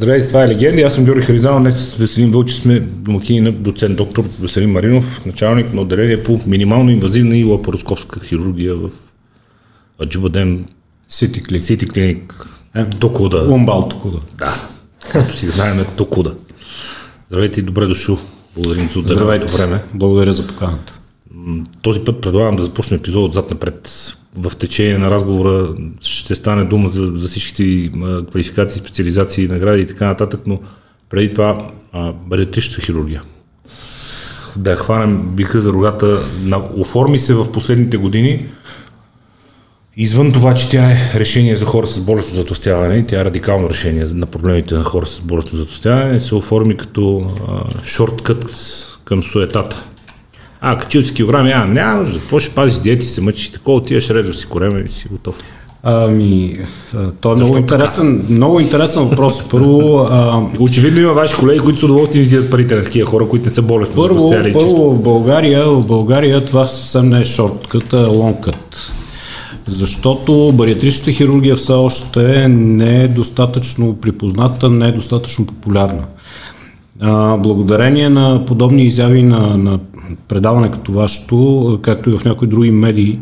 Здравейте, това е Легенди. Аз съм Георги Харизанов. Днес с Веселин Вълчи сме домакини на доцент доктор Веселин Маринов, началник на отделение по минимално инвазивна и лапароскопска хирургия в Аджубаден Сити Клик. Сити клиник. Е, Токуда. Умбал Токуда. Да, както си знаем, Токуда. Здравейте и добре дошъл. Благодарим за отделеното време. Благодаря за поканата. Този път предлагам да започнем епизод отзад напред. В течение на разговора ще стане дума за, за всичките квалификации, специализации, награди и така нататък, но преди това бариатричната хирургия. Да хванем биха за рогата. На, оформи се в последните години Извън това, че тя е решение за хора с болестно затостяване, тя е радикално решение на проблемите на хора с болестно затостяване, се оформи като шорткът към суетата. А, качил си килограми, а, няма нужда, какво ще пазиш диети, се мъчиш, такова, отиваш, резваш си кореме и си готов. Ами, то е много интересен, много интересен въпрос. Първо, а... Очевидно има ваши колеги, които с удоволствие взимат парите на такива хора, които не са болестно първо, първо в България, в България това съвсем не е шорткът, а е лонкът. Защото бариатричната хирургия все още не е достатъчно припозната, не е достатъчно популярна. А, благодарение на подобни изяви на, на предаване като вашето, както и в някои други медии,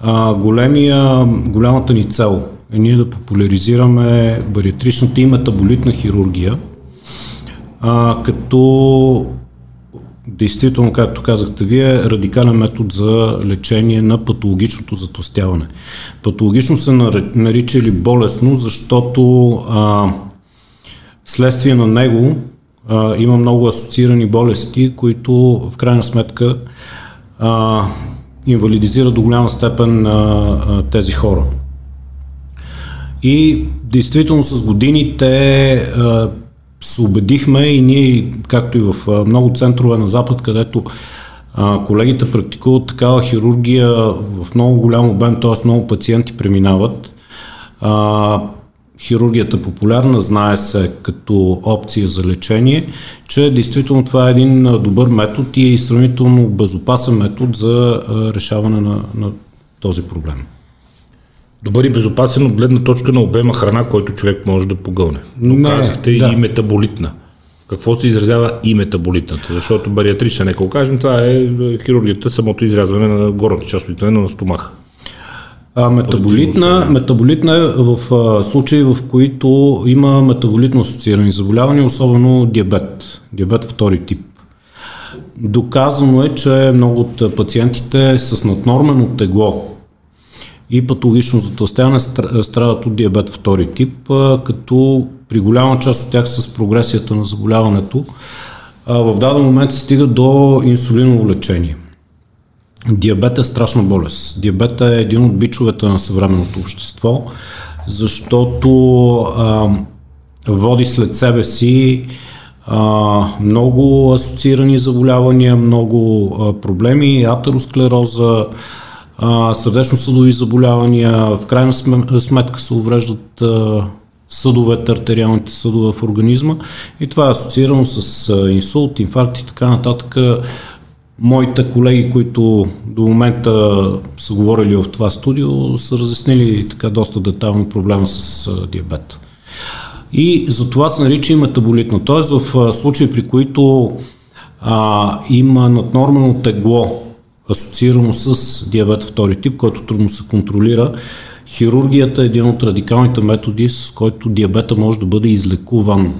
а, големия, голямата ни цел е ние да популяризираме бариатричната и метаболитна хирургия, а, като действително, както казахте вие, радикален метод за лечение на патологичното затостяване. Патологично се нарича или болестно, защото а, следствие на него а, има много асоциирани болести, които в крайна сметка а, инвалидизират до голяма степен а, а, тези хора. И действително с годините а, се убедихме и ние, както и в много центрове на Запад, където а, колегите практикуват такава хирургия в много голям обем, т.е. много пациенти преминават. А, хирургията е популярна, знае се като опция за лечение, че действително това е един добър метод и е сравнително безопасен метод за решаване на, на този проблем. Добър и безопасен от гледна точка на обема храна, който човек може да погълне. Но Не, казахте да. и метаболитна. Какво се изразява и метаболитната? Защото бариатрична, нека го кажем, това е хирургията, самото изрязване на горната част на стомаха. А, метаболитна, метаболитна е в а, случаи, в които има метаболитно асоциирани заболявания, особено диабет, диабет втори тип. Доказано е, че много от пациентите с наднормено тегло и патологично затълстяване страдат от диабет втори тип, като при голяма част от тях с прогресията на заболяването в даден момент се стига до инсулиново лечение. Диабет е страшна болест. Диабет е един от бичовете на съвременното общество, защото а, води след себе си а, много асоциирани заболявания, много а, проблеми, атеросклероза, сърдечно-съдови заболявания, в крайна сметка се увреждат съдовете, артериалните съдове в организма и това е асоциирано с инсулт, инфаркт и така нататък. Моите колеги, които до момента са говорили в това студио, са разяснили така доста детайлно проблема с диабет. И за това се нарича и метаболитна. Тоест в случаи, при които а, има наднормално тегло асоциирано с диабет втори тип, който трудно се контролира. Хирургията е един от радикалните методи, с който диабета може да бъде излекуван.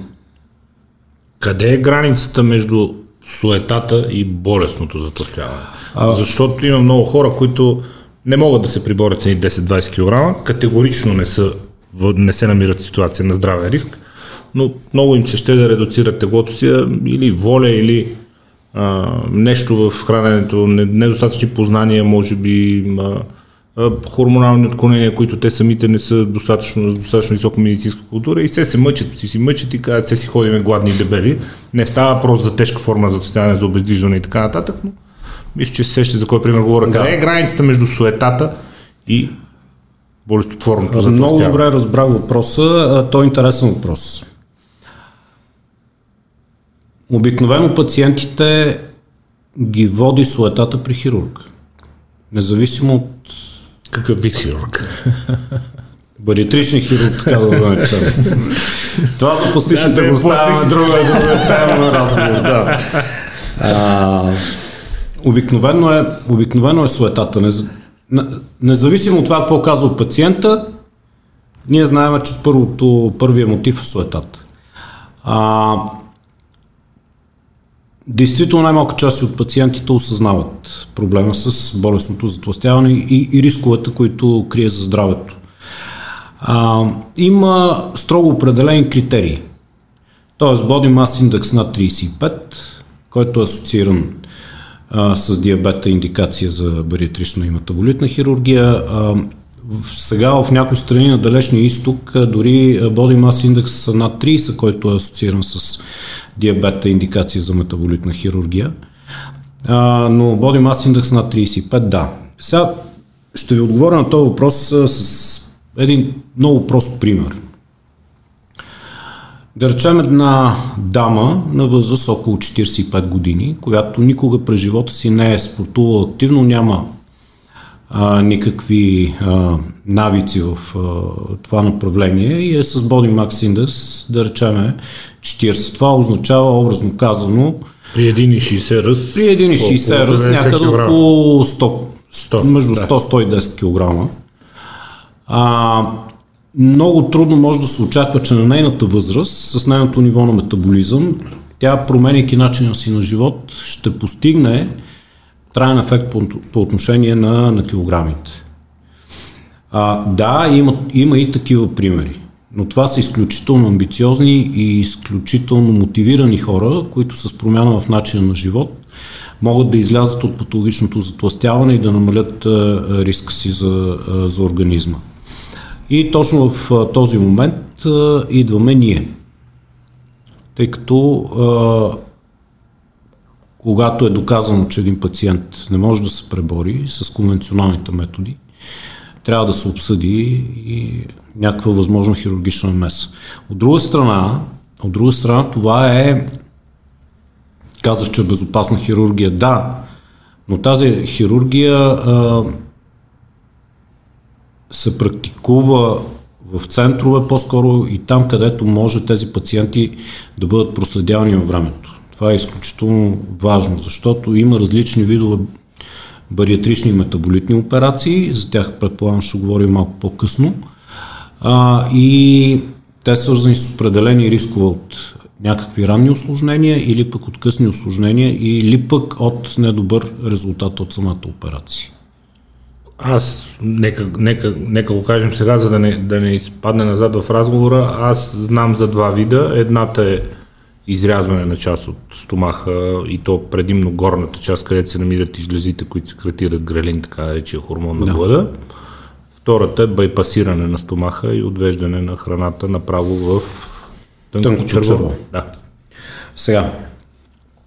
Къде е границата между суетата и болесното затъщаване? А... Защото има много хора, които не могат да се приборят с 10-20 кг, категорично не, са, не се намират в ситуация на здравен риск, но много им се ще да редуцират теглото си или воля, или а, нещо в храненето, недостатъчни познания, може би а, хормонални отклонения, които те самите не са достатъчно, достатъчно висока медицинска култура и все се мъчат, си си мъчат и казват, все си ходиме гладни и дебели. Не става просто за тежка форма за състояние, за обездвижване и така нататък, но мисля, че се сеща за кой пример говоря. Да. Къде е границата между суетата и болестотворното Много добре разбрах въпроса. Той е интересен въпрос. Обикновено пациентите ги води суетата при хирург. Независимо от... Какъв вид хирург? Бариатрични хирург, така да го наречем. Това за пластичните го оставяме друга, друга тема разговор. Да. А, обикновено, е, обикновено е суетата. Независимо от това какво казва пациента, ние знаем, че първото, първият мотив е суетата. А, Действително най-малка част от пациентите осъзнават проблема с болестното затластяване и, и рисковете, които крие за здравето. А, има строго определени критерии. Тоест Body Mass Index над 35, който е асоцииран а, с диабета индикация за бариатрична и метаболитна хирургия. А, сега в някои страни на далечния изток дори Body Mass Index над 30, който е асоцииран с диабета индикация за метаболитна хирургия. А, но Body Mass Index над 35, да. Сега ще ви отговоря на този въпрос с един много прост пример. Да речем една дама на възраст около 45 години, която никога през живота си не е спортувала активно, няма а, никакви а, навици в а, това направление и е с Body Max Index, да речем 40. Това означава, образно казано, при 1,60 ръст, при 1,60 ръст някъде около 100, 100 между 100-110 кг. А, много трудно може да се очаква, че на нейната възраст, с нейното ниво на метаболизъм, тя, променяйки начина си на живот, ще постигне траен ефект по, по отношение на, на килограмите. А, да, има, има и такива примери. Но това са изключително амбициозни и изключително мотивирани хора, които с промяна в начина на живот могат да излязат от патологичното затластяване и да намалят а, риска си за, а, за организма. И точно в а, този момент идваме ние. Тъй като когато е доказано, че един пациент не може да се пребори с конвенционалните методи, трябва да се обсъди и някаква възможна хирургична меса. От друга страна, от друга страна това е казах, че е безопасна хирургия, да, но тази хирургия а, се практикува в центрове, по-скоро и там, където може тези пациенти да бъдат проследявани във времето. Това е изключително важно, защото има различни видове бариатрични метаболитни операции, за тях предполагам ще говорим малко по-късно. А, и те са свързани с определени рискове от някакви ранни осложнения или пък от късни осложнения или пък от недобър резултат от самата операция. Аз, нека, нека, нека го кажем сега, за да не, да не изпадне назад в разговора, аз знам за два вида. Едната е изрязване на част от стомаха и то предимно горната част, където се намират излезите, които секретират грелин, така наречия хормон на глада. Втората е байпасиране на стомаха и отвеждане на храната направо в тънко черво. Да. Сега,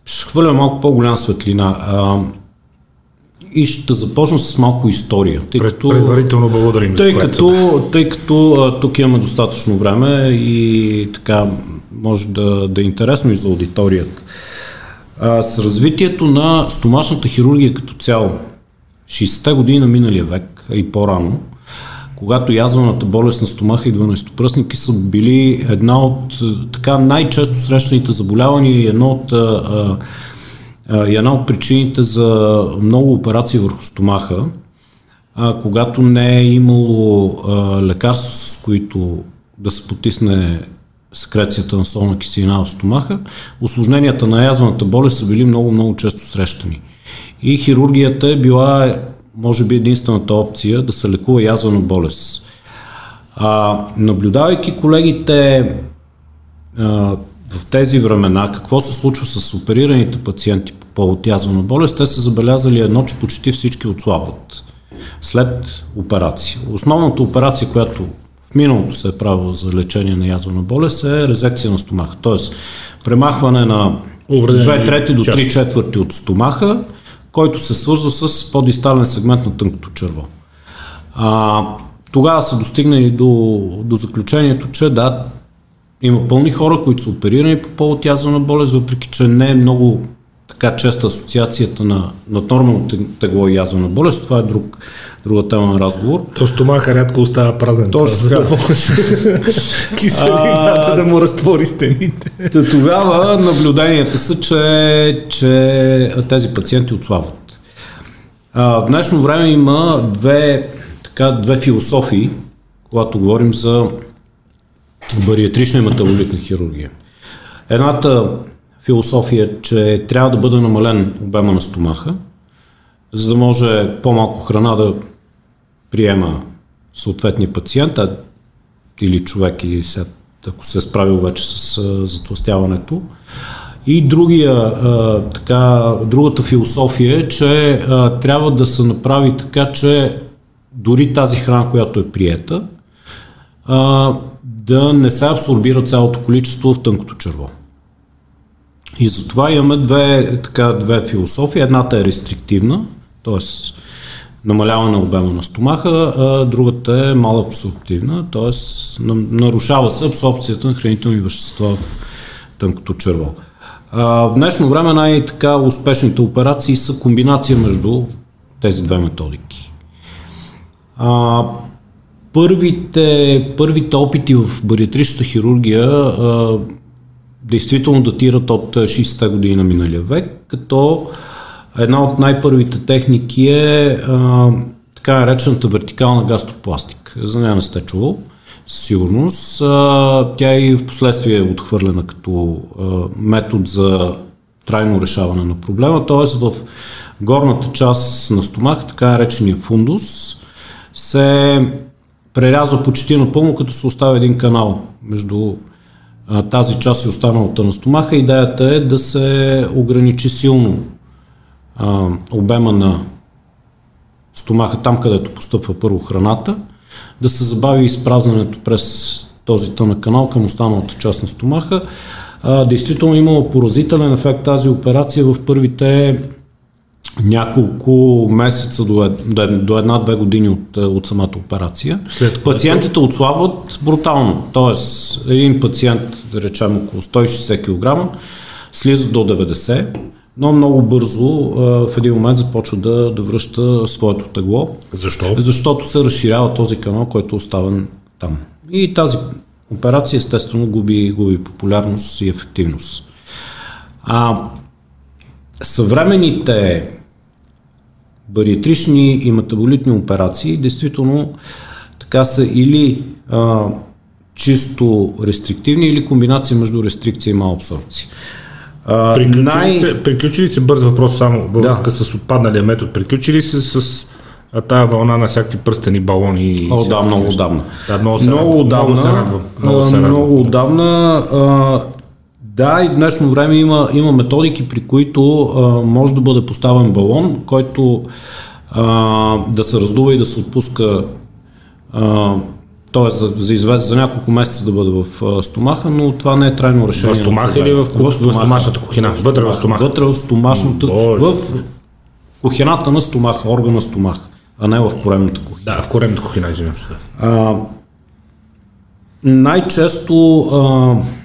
ще хвърля малко по-голяма светлина. А, и ще започна с малко история. Тъй като, Предварително благодарим. Тъй като, тъй като а, тук имаме достатъчно време и така може да, да е интересно и за аудиторията. А, с развитието на стомашната хирургия като цяло, 60-те години на миналия век, а и по-рано, когато язваната болест на стомаха и 12-пръстники са били една от така най-често срещаните заболявания и едно от а, а, една от причините за много операции върху стомаха, а, когато не е имало а, лекарства, с които да се потисне секрецията на солна киселина в стомаха, осложненията на язваната болест са били много-много често срещани. И хирургията е била, може би, единствената опция да се лекува язвана болест. А, наблюдавайки колегите а, в тези времена, какво се случва с оперираните пациенти по повод язвана болест, те са забелязали едно, че почти всички отслабват след операция. Основната операция, която миналото се е правило за лечение на язвена болест е резекция на стомаха. Тоест, премахване на 2 трети до 3 четвърти от стомаха, който се свързва с по-дистален сегмент на тънкото черво. А, тогава са достигнали до, до заключението, че да, има пълни хора, които са оперирани по повод язвена болест, въпреки че не е много така честа асоциацията на, на нормално тегло и язвена болест. Това е друг, друга тема на разговор. То стомаха рядко остава празен. Точно така. Киселината да му разтвори стените. Тогава наблюденията са, че, че тези пациенти отслабват. А, в днешно време има две, така, две философии, когато говорим за бариатрична и метаболитна хирургия. Едната философия че трябва да бъде намален обема на стомаха, за да може по-малко храна да приема съответния пациент а, или човек, и се, ако се е справил вече с а, затластяването. И другия, а, така, другата философия е, че а, трябва да се направи така, че дори тази храна, която е приета, а, да не се абсорбира цялото количество в тънкото черво. И затова имаме две, така, две философии. Едната е рестриктивна, т.е. намаляване на обема на стомаха, а другата е малабсорбтивна, т.е. нарушава се абсорбцията на хранителни вещества в тънкото черво. А, в днешно време най-така успешните операции са комбинация между тези две методики. А, първите, първите опити в бариатричната хирургия а, действително датират от 60-те години на миналия век, като една от най-първите техники е а, така наречената вертикална гастропластика. За нея не сте чувал, със сигурност. А, тя и в последствие е отхвърлена като а, метод за трайно решаване на проблема, т.е. в горната част на стомах, така наречения фундус, се прерязва почти напълно, като се оставя един канал между тази част и останалата на стомаха. Идеята е да се ограничи силно а, обема на стомаха там, където постъпва първо храната, да се забави изпразнането през този тънък канал към останалата част на стомаха. А, действително имало поразителен ефект тази операция в първите няколко месеца до, до, до една-две години от, от самата операция. След Пациентите отслабват брутално. Тоест, един пациент, да речем около 160 кг, слиза до 90 но много бързо в един момент започва да, да връща своето тегло. Защо? Защото се разширява този канал, който е оставен там. И тази операция естествено губи, губи популярност и ефективност. А съвременните бариатрични и метаболитни операции действително така са или а, чисто рестриктивни или комбинация между рестрикция и малабсорбция. Приключи, най... се, приключи ли се бърз въпрос само във да. връзка с отпадналия метод? Приключи ли се с а тая вълна на всякакви пръстени балони? О, да, много отдавна. Да, много се много отдавна. Много се радвам. Много, се много отдавна. Да, и в днешно време има, има методики, при които а, може да бъде поставен балон, който а, да се раздува и да се отпуска а, т.е. За, за, извед, за няколко месеца да бъде в а, стомаха, но това не е трайно решение. В стомаха или в, в, в стомашната кухина? Вътре в стомаха? Вътре в стомашната, в кухината на стомаха, органа стомах, а не в коремната кухина. Да, в коремната кухина, извинявам се. Най-често а,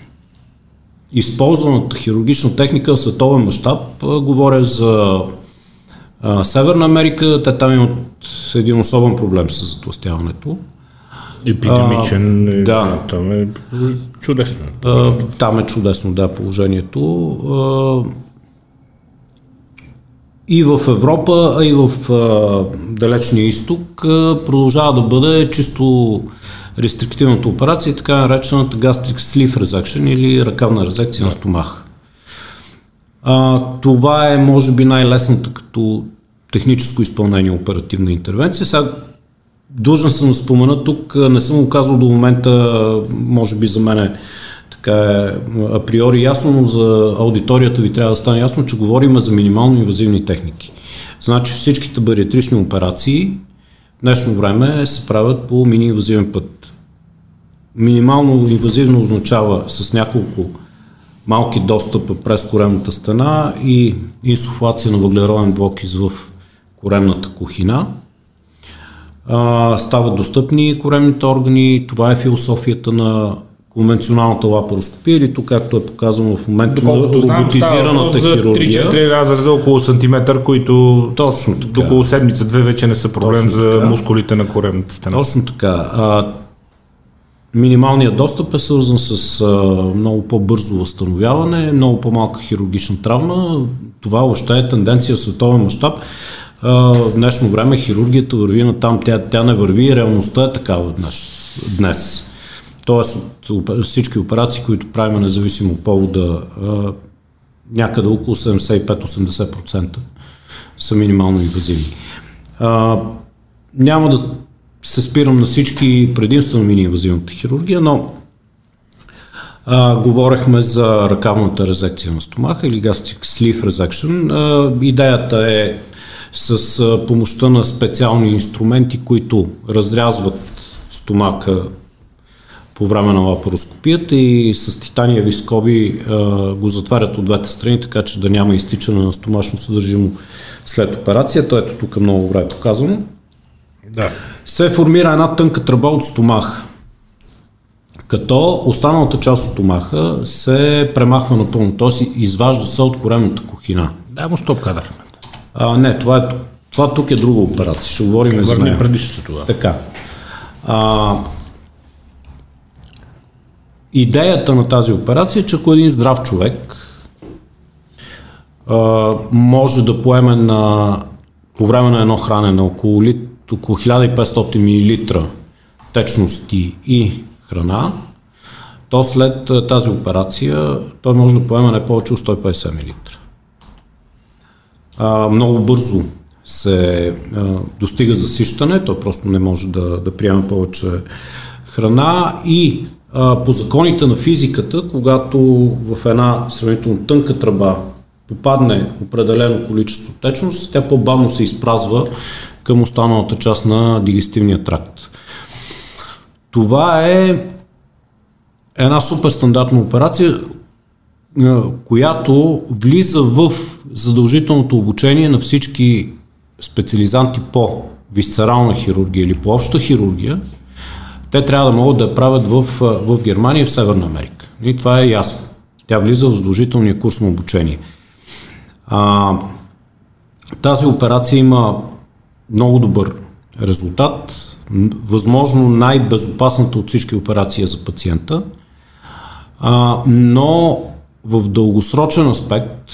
използваната хирургична техника в световен мащаб, говоря за а, Северна Америка, те там имат един особен проблем с затластяването. Епидемичен. А, да. Там е чудесно. А, там е чудесно, да, положението. А, и в Европа, а и в а, Далечния изток а, продължава да бъде чисто рестриктивната операция, така наречената gastric sleeve resection или ръкавна резекция да. на стомах. А, това е, може би, най-лесната като техническо изпълнение оперативна интервенция. Сега Дължен съм да спомена тук, не съм го казал до момента, може би за мен е така е априори ясно, но за аудиторията ви трябва да стане ясно, че говорим за минимално инвазивни техники. Значи всичките бариатрични операции в днешно време се правят по мини-инвазивен път. Минимално инвазивно означава с няколко малки достъпа през коремната стена и инсуфлация на въглероден двокис в коремната кухина – а, стават достъпни коремните органи. Това е философията на конвенционалната лапароскопия или тук, както е показано в момента на роботизираната за хирургия. 3-4 разреза за около сантиметър, които Точно така. около седмица-две вече не са проблем Точно за така. мускулите на коремната стена. Точно така. А, минималният достъп е свързан с много по-бързо възстановяване, много по-малка хирургична травма. Това още е тенденция в световен мащаб. В днешно време хирургията върви на там, тя, тя не върви, реалността е такава днес. днес. Тоест от всички операции, които правим независимо от повода, някъде около 75-80% са минимално инвазивни. Няма да се спирам на всички предимства на мини-инвазивната хирургия, но а, говорехме за ръкавната резекция на стомаха или gastric sleeve resection. А, идеята е с а, помощта на специални инструменти, които разрязват стомака по време на лапароскопията и с титаниеви скоби а, го затварят от двете страни, така че да няма изтичане на стомашно съдържимо след операцията. Ето тук е много добре показано. Да. Се формира една тънка тръба от стомаха, като останалата част от стомаха се премахва напълно, т.е. изважда се от коремната кухина. Дай му стоп кадър в момента. А, не, това, е, това тук е друга операция, ще говорим за нея. предишното това. Така. А, идеята на тази операция е, че ако един здрав човек а, може да поеме на, по време на едно хранене около, лит, около 1500 мл течности и храна, то след тази операция той може да поеме не повече от 150 мл. Много бързо се а, достига засищане, той просто не може да, да приеме повече храна и а, по законите на физиката, когато в една сравнително тънка тръба попадне определено количество течност, тя по-бавно се изпразва към останалата част на дигестивния тракт. Това е една супер стандартна операция, която влиза в задължителното обучение на всички специализанти по висцерална хирургия или по обща хирургия, те трябва да могат да я правят в, в Германия и в Северна Америка. И това е ясно. Тя влиза в задължителния курс на обучение. А, тази операция има много добър резултат, възможно най-безопасната от всички операции за пациента, а, но в дългосрочен аспект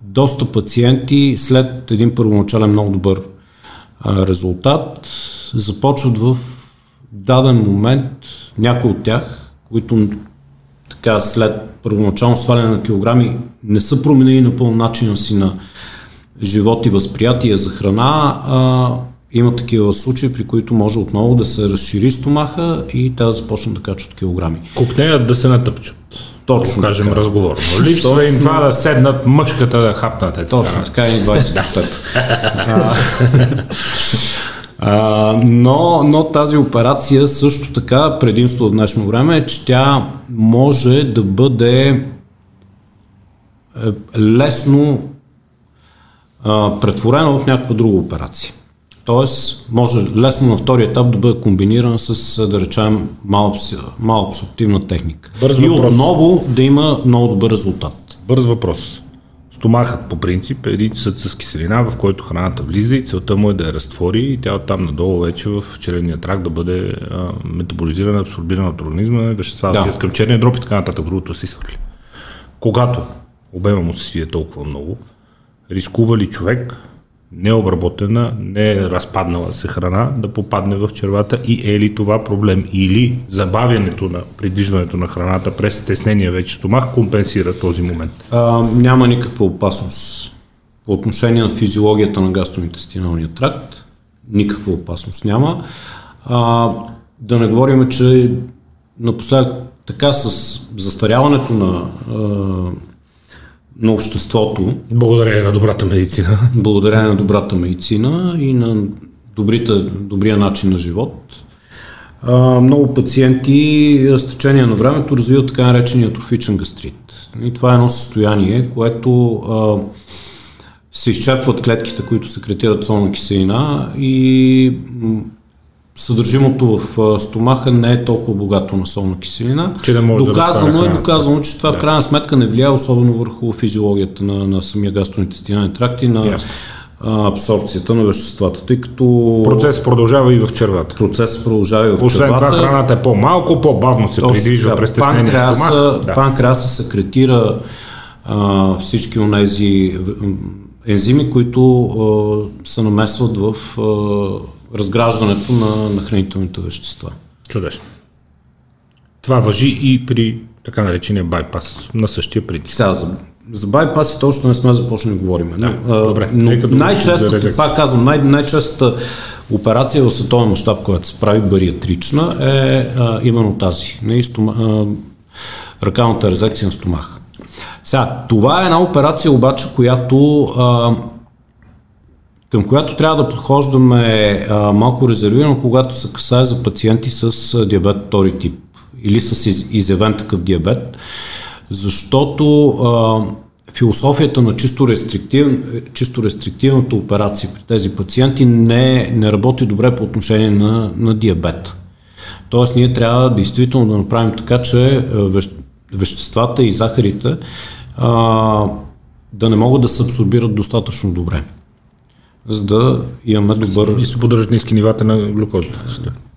доста пациенти след един първоначален много добър а, резултат започват в даден момент, някои от тях, които така след първоначално сваляне на килограми не са променили напълно начина си на живот и възприятие за храна, а, има такива случаи, при които може отново да се разшири стомаха и те да започнат да качват килограми. Купнеят да се натъпчат. Точно Да кажем така. разговорно. Липсва им това да седнат мъжката да хапнат. Е, Точно, така. и 20 от теб. А, но, но тази операция също така, предимство от днешно време е, че тя може да бъде е, лесно а, претворена в някаква друга операция. Тоест, може лесно на втори етап да бъде комбинирана с, да речем, малабсорбтивна техника. Бърз и въпрос. отново да има много добър резултат. Бърз въпрос. Стомахът по принцип е един съд с киселина, в който храната влиза и целта му е да я разтвори и тя оттам надолу вече в черния тракт да бъде а, метаболизирана, абсорбирана от организма, вещества Да. към черния дроб и така нататък, другото се свърли. Когато обема му се свие толкова много, рискува ли човек необработена, не разпаднала се храна да попадне в червата и е ли това проблем? Или забавянето на придвижването на храната през стеснения вече стомах компенсира този момент? А, няма никаква опасност по отношение на физиологията на гастроинтестиналния тракт. Никаква опасност няма. А, да не говорим, че напоследък така с застаряването на, а, на обществото, Благодарение на добрата медицина. благодарение на добрата медицина и на добрите, добрия начин на живот, а, много пациенти с течение на времето развиват така наречения атрофичен гастрит. И това е едно състояние, което а, се изчерпват клетките, които секретират солна киселина и съдържимото в стомаха не е толкова богато на солна киселина. Че да може доказано да е, доказано, че това да. в крайна сметка не влияе особено върху физиологията на, на самия гастроинтестинален тракт и на Ясно. абсорбцията на веществата, тъй като... Процес продължава и в червата. Процес продължава и в Освен червата. това храната е по-малко, по-бавно се придвижва през теснения стомах. Да. Панкреаса секретира а, всички от тези ензими, които а, се намесват в а, разграждането на, на хранителните вещества. Чудесно. Това въжи и при така наречения байпас на същия принцип. Сега, за, за байпаси точно не сме започнали да говорим. Да, а, добре. Но най-често, пак казвам, най- най-честата операция в световен мащаб, която се прави бариатрична, е а, именно тази. Не, стома, а, ръкалната резекция на стомаха. Сега, това е една операция обаче, която а, към която трябва да подхождаме а, малко резервирано, когато се касае за пациенти с диабет втори тип или с из, изявен такъв диабет, защото а, философията на чисто, рестриктив, чисто рестриктивната операция при тези пациенти не, не работи добре по отношение на, на диабет. Тоест ние трябва действително да направим така, че веществата и захарите а, да не могат да се абсорбират достатъчно добре, за да имаме добър... И се поддържат ниски нивата на глюкозата.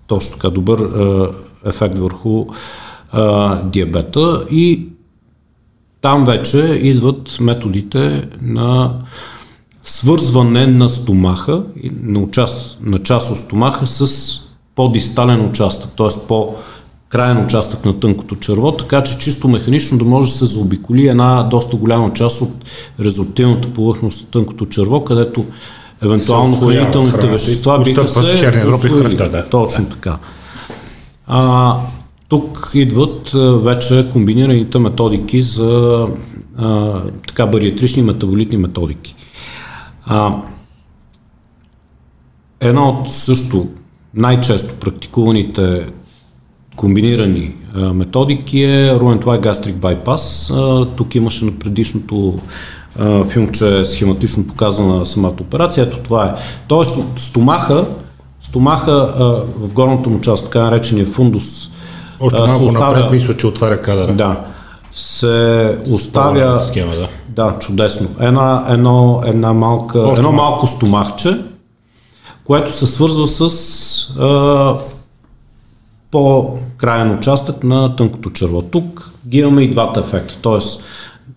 Точно така, добър а, ефект върху а, диабета и там вече идват методите на свързване на стомаха, на, част, на част от стомаха с по-дистален участък, т.е. по- крайен участък на тънкото черво, така че чисто механично да може да се заобиколи една доста голяма част от резултативната повърхност на тънкото черво, където евентуално хранителните вещества биха се в черния дроб и кръвта, да. Точно да. така. А, тук идват вече комбинираните методики за а, така бариатрични метаболитни методики. А, една от също най-често практикуваните комбинирани а, методики е Ruently Gastric Bypass. А, тук имаше на предишното а, филмче схематично показана самата операция. Ето това е. Тоест от стомаха, стомаха а, в горната му част, така наречения фундус, Още малко оставя, напред мисля, че отваря кадъра. Да. Се оставя... Схема, да. Да, чудесно. Една, едно, една малка, едно малко стомахче, което се свързва с а, по-краен участък на тънкото черво. Тук ги имаме и двата ефекта, т.е.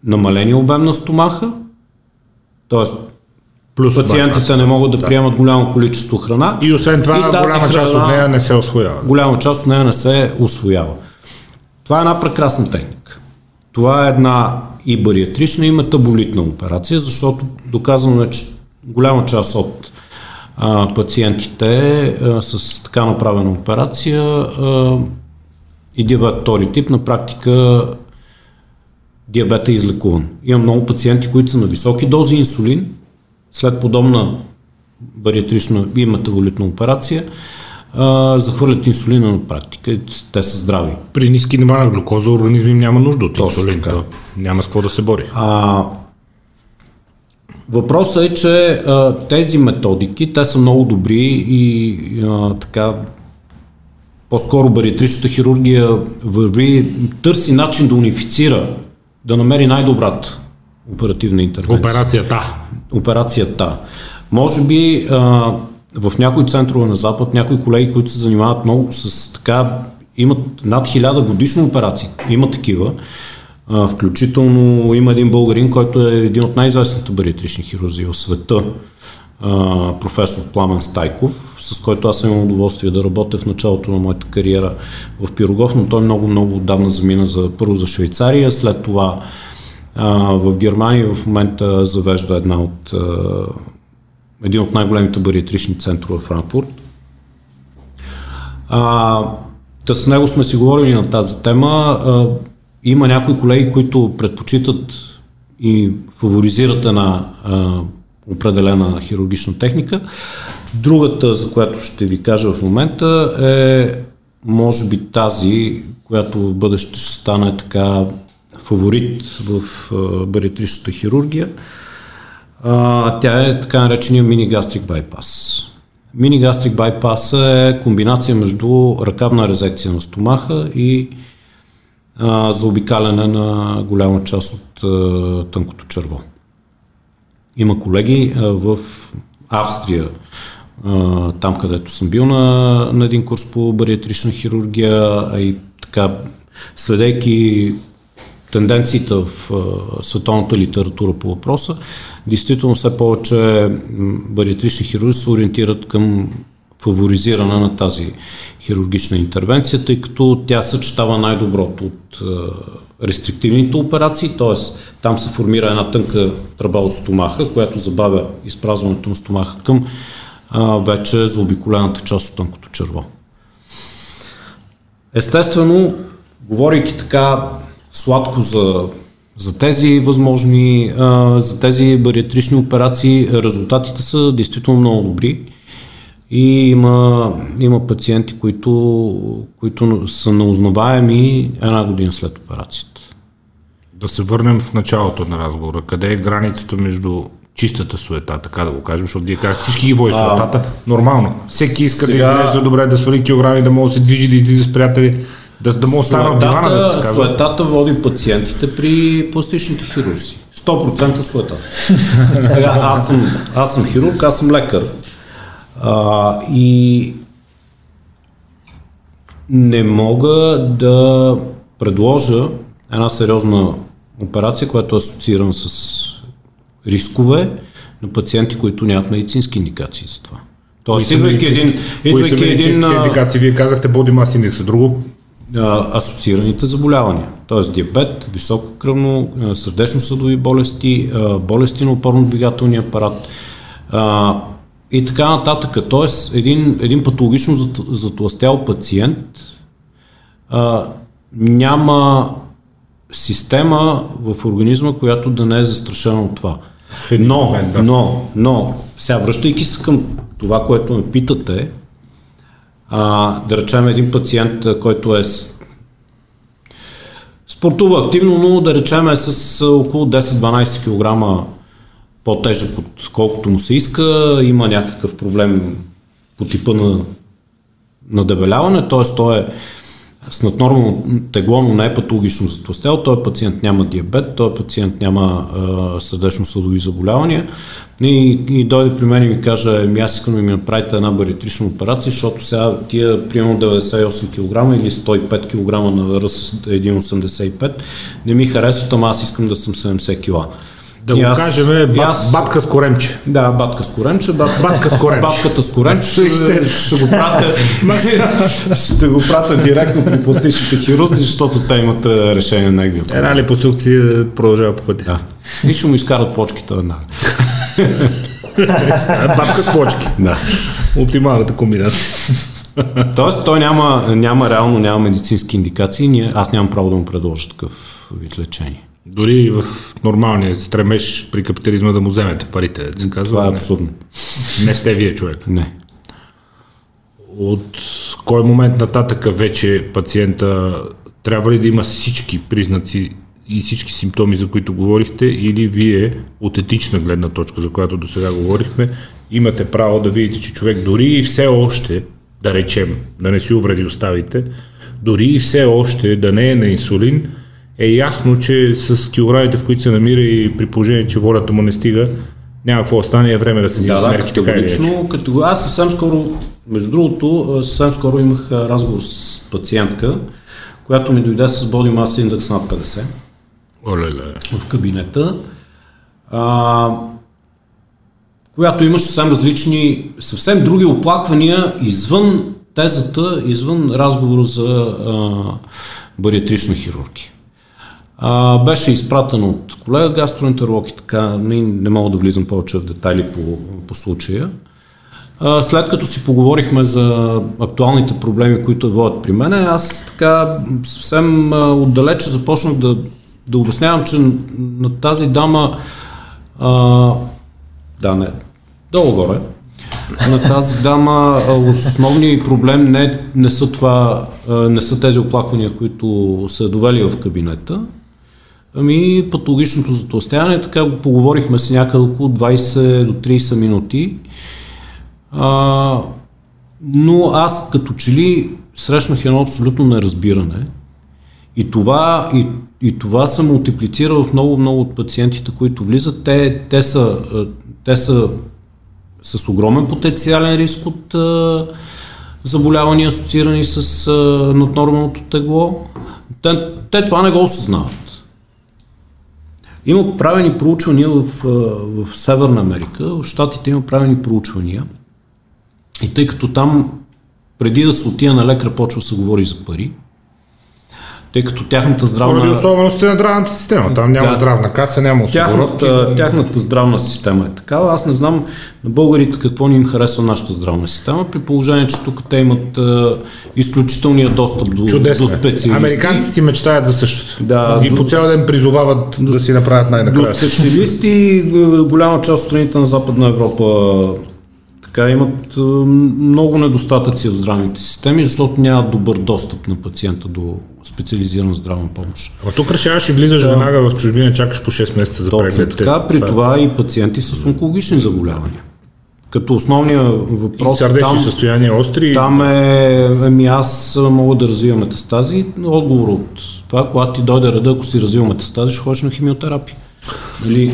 намаление обем на стомаха, т.е. Плюс пациентите не могат да, да приемат голямо количество храна. И освен това, и голяма храна, част от нея не се освоява. Голяма част от нея не се освоява. Това е една прекрасна техника. Това е една и бариатрична, и метаболитна операция, защото доказано е, че голяма част от а, пациентите а, с така направена операция а, и диабет втори тип, на практика диабета е излекуван. Има много пациенти, които са на високи дози инсулин, след подобна бариатрична и метаболитна операция, а, захвърлят инсулина на практика. Те са здрави. При ниски нива на глюкоза организм няма нужда от инсулин. Точно, няма с какво да се бори. А, Въпросът е, че а, тези методики, те са много добри и а, така по-скоро бариатричната хирургия върви, търси начин да унифицира, да намери най-добрата оперативна интервенция. Операцията. Операцията. Може би а, в някои центрове на Запад, някои колеги, които се занимават много с така, имат над хиляда годишни операции, има такива, а, включително има един българин, който е един от най-известните бариатрични хирурзи в света, а, професор Пламен Стайков, с който аз имам удоволствие да работя в началото на моята кариера в Пирогов, но той много-много отдавна замина за, първо за Швейцария, след това а, в Германия в момента завежда една от, а, един от най-големите бариатрични центрове в Франкфурт. А, Та с него сме си говорили на тази тема. А, има някои колеги, които предпочитат и фаворизират една а, определена хирургична техника. Другата, за която ще ви кажа в момента, е може би тази, която в бъдеще ще стане така фаворит в бариатричната хирургия. А, тя е така наречения мини гастрик байпас. Минигастрик байпас е комбинация между ръкавна резекция на стомаха и а, заобикаляне на голяма част от а, тънкото черво. Има колеги а, в Австрия, там където съм бил на, на един курс по бариатрична хирургия, а и така, следейки тенденциите в а, световната литература по въпроса, действително все повече бариатрични хирурзи се ориентират към фаворизиране на тази хирургична интервенция, тъй като тя съчетава най-доброто от е, рестриктивните операции, т.е. там се формира една тънка тръба от стомаха, която забавя изпразването на стомаха към е, вече заобиколената част от тънкото черво. Естествено, говорейки така сладко за, за тези възможни, е, за тези бариатрични операции, резултатите са действително много добри. И има, има пациенти, които, които са неузнаваеми една година след операцията. Да се върнем в началото на разговора. Къде е границата между чистата суета, така да го кажем, защото вие казахте, всички ги води суетата, нормално. Всеки иска сега... да изглежда добре, да свали килограми, да може да се движи, да излиза с приятели, да, да му остане от дивана, да се казва. Суетата води пациентите при пластичните хирурзи. 100% суета. сега аз съм, аз съм хирург, аз съм лекар. А, и не мога да предложа една сериозна операция, която е асоциирана с рискове на пациенти, които нямат медицински индикации за това. Тоест, идвайки един... Идвайки един индикации, вие казахте body mass index, друго? асоциираните заболявания, т.е. диабет, високо кръвно, сърдечно-съдови болести, болести на опорно-двигателния апарат, и така нататък. Тоест, един, един патологично затластял пациент а, няма система в организма, която да не е застрашена от това. Но, момент, да. но, но, сега връщайки се към това, което ме питате, а, да речем един пациент, който е с... спортува активно, но да речем е с около 10-12 кг по-тежък от колкото му се иска, има някакъв проблем по типа на, на дебеляване, т.е. той е с наднормално тегло, но не е патологично затластял, този пациент няма диабет, този пациент няма сърдечно-съдови заболявания и, и дойде при мен и ми каже, ами аз искам да ми направите една бариатрична операция, защото сега тия примерно 98 кг или 105 кг на ръст 1,85 не ми харесват, ама аз искам да съм 70 кг. Да го аз, кажем, бат, аз, батка с коремче. Да, батка с коремче. Бат, батка с коремче. Батката с коремче ще, ще, го пратя, ще го пратя директно при пластичните хирузи, защото те имат решение на неговия Една липосукция продължава по пътя. Да. И ще му изкарат почките веднага. Батка с почки. Да. Оптималната комбинация. Тоест той няма, няма реално, няма медицински индикации. Аз нямам право да му предложа такъв вид лечение. Дори и в нормалния стремеж при капитализма да му вземете парите, да се казва. Това е абсурдно. Не, не сте вие човек. Не. От кой момент нататък вече пациента трябва ли да има всички признаци и всички симптоми, за които говорихте, или вие от етична гледна точка, за която до сега говорихме, имате право да видите, че човек дори и все още, да речем, да не си увреди оставите, дори и все още да не е на инсулин, е ясно, че с килограмите, в които се намира и при положение, че волята му не стига, няма какво остане е време да се взимат да, да, мерки. Категорично, като аз съвсем скоро, между другото, съвсем скоро имах разговор с пациентка, която ми дойде с Body Mass индекс над 50. Оле-ле. В кабинета. А, която имаше съвсем различни, съвсем други оплаквания извън тезата, извън разговора за а, бариатрична хирургия. А, беше изпратен от колега гастроентеролог и така, не, не мога да влизам повече в детайли по, по случая. А, след като си поговорихме за актуалните проблеми, които водят при мен, аз така съвсем а, отдалече започнах да, да обяснявам, че на тази дама а, да, не, долу-горе, на тази дама основният проблем не, не, са това, не са тези оплаквания, които са довели в кабинета, Ами, патологичното затластяване, така го поговорихме с някъде около 20 до 30 минути. А, но аз като че ли срещнах едно абсолютно неразбиране и това, и, и това се мултиплицира в много-много от пациентите, които влизат. Те, те, са, те са с огромен потенциален риск от а, заболявания, асоциирани с а, наднормалното тегло. Те, те това не го осъзнават. Има правени проучвания в, в Северна Америка, в Штатите има правени проучвания. И тъй като там преди да се отида на лекар почва да се говори за пари, тъй като тяхната здравна... Поради особености на здравната система. Там няма да, здравна каса, няма осигуровки. Тяхната, тяхната здравна система е такава. Аз не знам на българите какво ни им харесва нашата здравна система, при положение, че тук те имат а, изключителния достъп до, Чудесно. до специалисти. Американците си мечтаят за същото. Да, и до, по цял ден призовават до, да си направят най-накрая. До специалисти голяма част от страните на Западна Европа така имат много недостатъци в здравните системи, защото нямат добър достъп на пациента до специализирана здравна помощ. А тук решаваш и влизаш да. веднага в чужбина, чакаш по 6 месеца за преглед. Така, при това, това и пациенти с онкологични заболявания. Като основния въпрос. И там, състояние остри. Там е, ами аз мога да развивам метастази. Отговор от това, когато ти дойде реда, ако си развил метастази, ще ходиш на химиотерапия. Нали,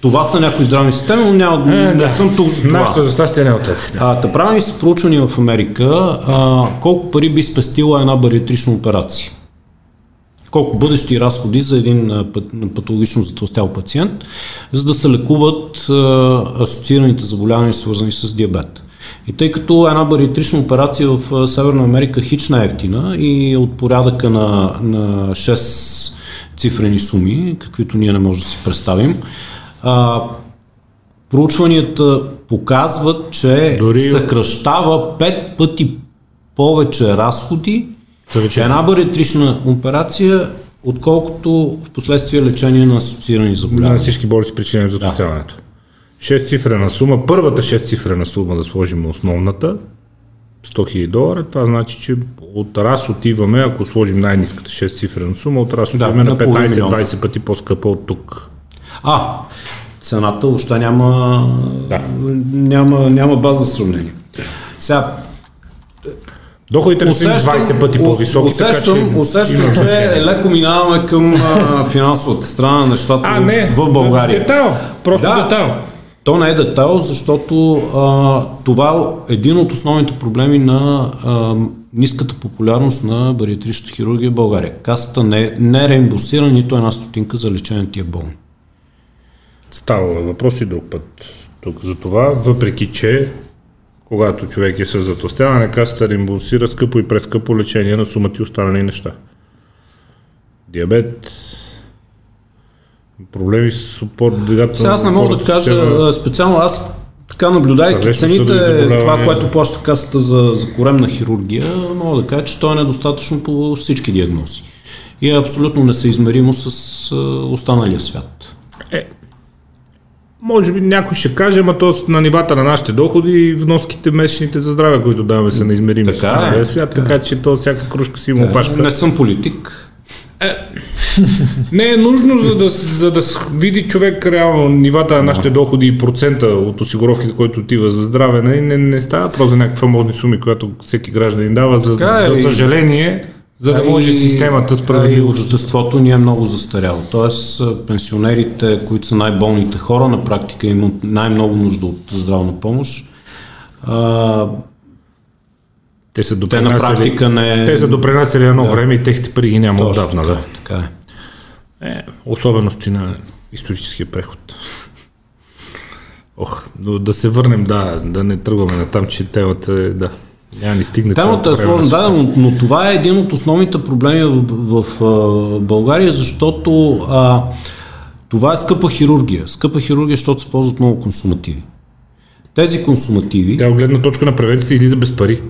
това са някои здравни системи, но няма, е, не да. съм тук за това. Нашата за щастие не е от тези. А, та правени са проучвания в Америка а, колко пари би спестила една бариатрична операция. Колко бъдещи разходи за един патологично затластял пациент, за да се лекуват а, асоциираните заболявания, свързани с диабет. И тъй като една бариатрична операция в Северна Америка хич на ефтина и от порядъка на, на 6 цифрени суми, каквито ние не можем да си представим, а, проучванията показват, че Дори... съкръщава пет пъти повече разходи Съвече. една бариатрична операция, отколкото в последствие лечение на асоциирани заболявания. На всички болести причини за затластяването. Да. 6 цифрена сума, първата 6 цифрена сума да сложим основната, 100 000 долара, това значи, че от раз отиваме, ако сложим най-низката 6 цифрена сума, от раз отиваме да, на 15-20 пъти по-скъпа от тук. А, цената още няма, да. няма, няма база за сравнение. Сега, Доходите не са 20 пъти по-високи. Усещам, така, че, усещам че леко минаваме към а, финансовата страна на нещата а, не, в България. Детайл, просто да, детайл. То не е детайл, защото а, това е един от основните проблеми на а, ниската популярност на бариатричната хирургия в България. Касата не, не реимбурсира нито една стотинка за лечение на тия болни. Става въпрос и друг път тук за това, въпреки че когато човек е с затостяване, касата реимбурсира скъпо и прескъпо лечение на сумати и останали неща. Диабет, проблеми с опор, двигателно. Сега аз не мога да кажа система. специално, аз така наблюдайки цените, това, което плаща касата за, за коремна хирургия, мога да кажа, че то е недостатъчно по всички диагнози. И е абсолютно несъизмеримо с останалия свят. Е, може би някой ще каже, ама то на нивата на нашите доходи и вноските месечните за здраве, които даваме са неизмерими така, е, свят, така, така че то всяка кружка си има опашка. Не съм политик. Е, не е нужно, за да, за да види човек реално нивата на нашите доходи и процента от осигуровките, който отива за здраве. Не, не, не става просто за някакви фамозни суми, която всеки гражданин дава. За, е, за съжаление, за да може системата справедливо. И обществото ни е много застаряло. Тоест, пенсионерите, които са най-болните хора, на практика имат най-много нужда от здравна помощ. А, те са те на практика не... Те са допринасяли едно да. време и техните пари ги няма отдавна. Да. Така е. е. Особености на историческия преход. Ох, да се върнем, да, да не тръгваме на там, че темата е, да, няма ни стигне Темата е сложна, да, но, но това е един от основните проблеми в, в, в България, защото а, това е скъпа хирургия. Скъпа хирургия, защото се ползват много консумативи. Тези консумативи... Тя от гледна точка на превенцията излиза без пари.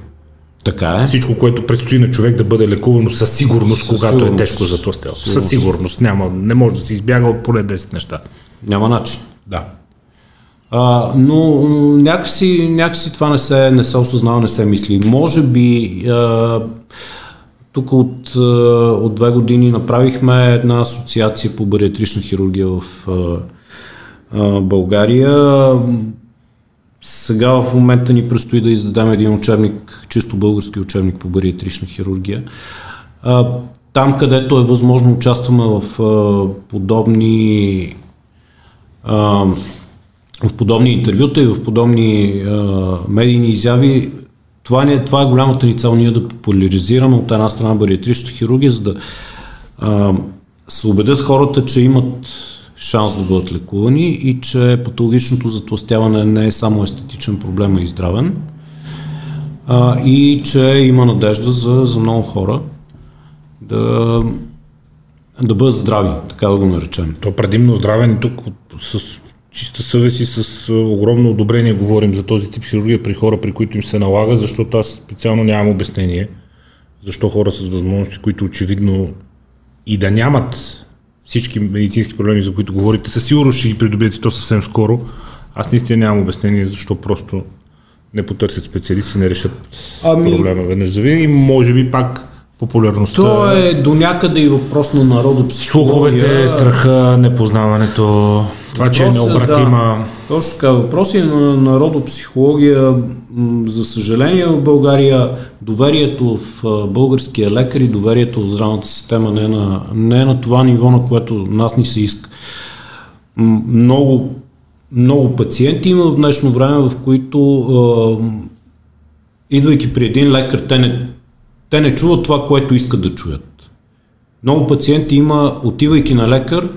Така е. Всичко, което предстои на човек да бъде лекувано със сигурност, със когато сигурност. е тежко за това Със сигурност. Няма, не може да се избяга от поне 10 неща. Няма начин. Да. А, но някакси, някакси това не се, не се осъзнава, не се мисли. Може би а, тук от, от две години направихме една асоциация по бариатрична хирургия в а, а, България. сега в момента ни предстои да издадем един учебник, чисто български учебник по бариатрична хирургия. А, там, където е възможно, участваме в а, подобни а, в подобни интервюта и в подобни а, медийни изяви. Това, не, това е голямата ни цел, ние да популяризираме от една страна бариатричната хирургия, за да а, се убедят хората, че имат шанс да бъдат лекувани и че патологичното затластяване не е само естетичен проблем, а и здравен. А, и че има надежда за, за много хора да, да бъдат здрави, така да го наречем. То предимно здравен тук с чиста съвест и с огромно одобрение говорим за този тип хирургия при хора, при които им се налага, защото аз специално нямам обяснение защо хора с възможности, които очевидно и да нямат всички медицински проблеми, за които говорите, със сигурност ще ги придобиете то съвсем скоро. Аз наистина нямам обяснение защо просто не потърсят специалисти, не решат ами... проблема веднъж за винаги. Може би пак популярността. То е до някъде и въпрос на народопсихология. Слуховете, страха, непознаването, това, че е необратима. Да, точно така. Въпроси на народопсихология. За съжаление в България доверието в българския лекар и доверието в здравната система не е на, не е на това ниво, на което нас ни се иска. Много, много пациенти има в днешно време, в които идвайки при един лекар, те не те не чуват това, което искат да чуят. Много пациенти има, отивайки на лекар,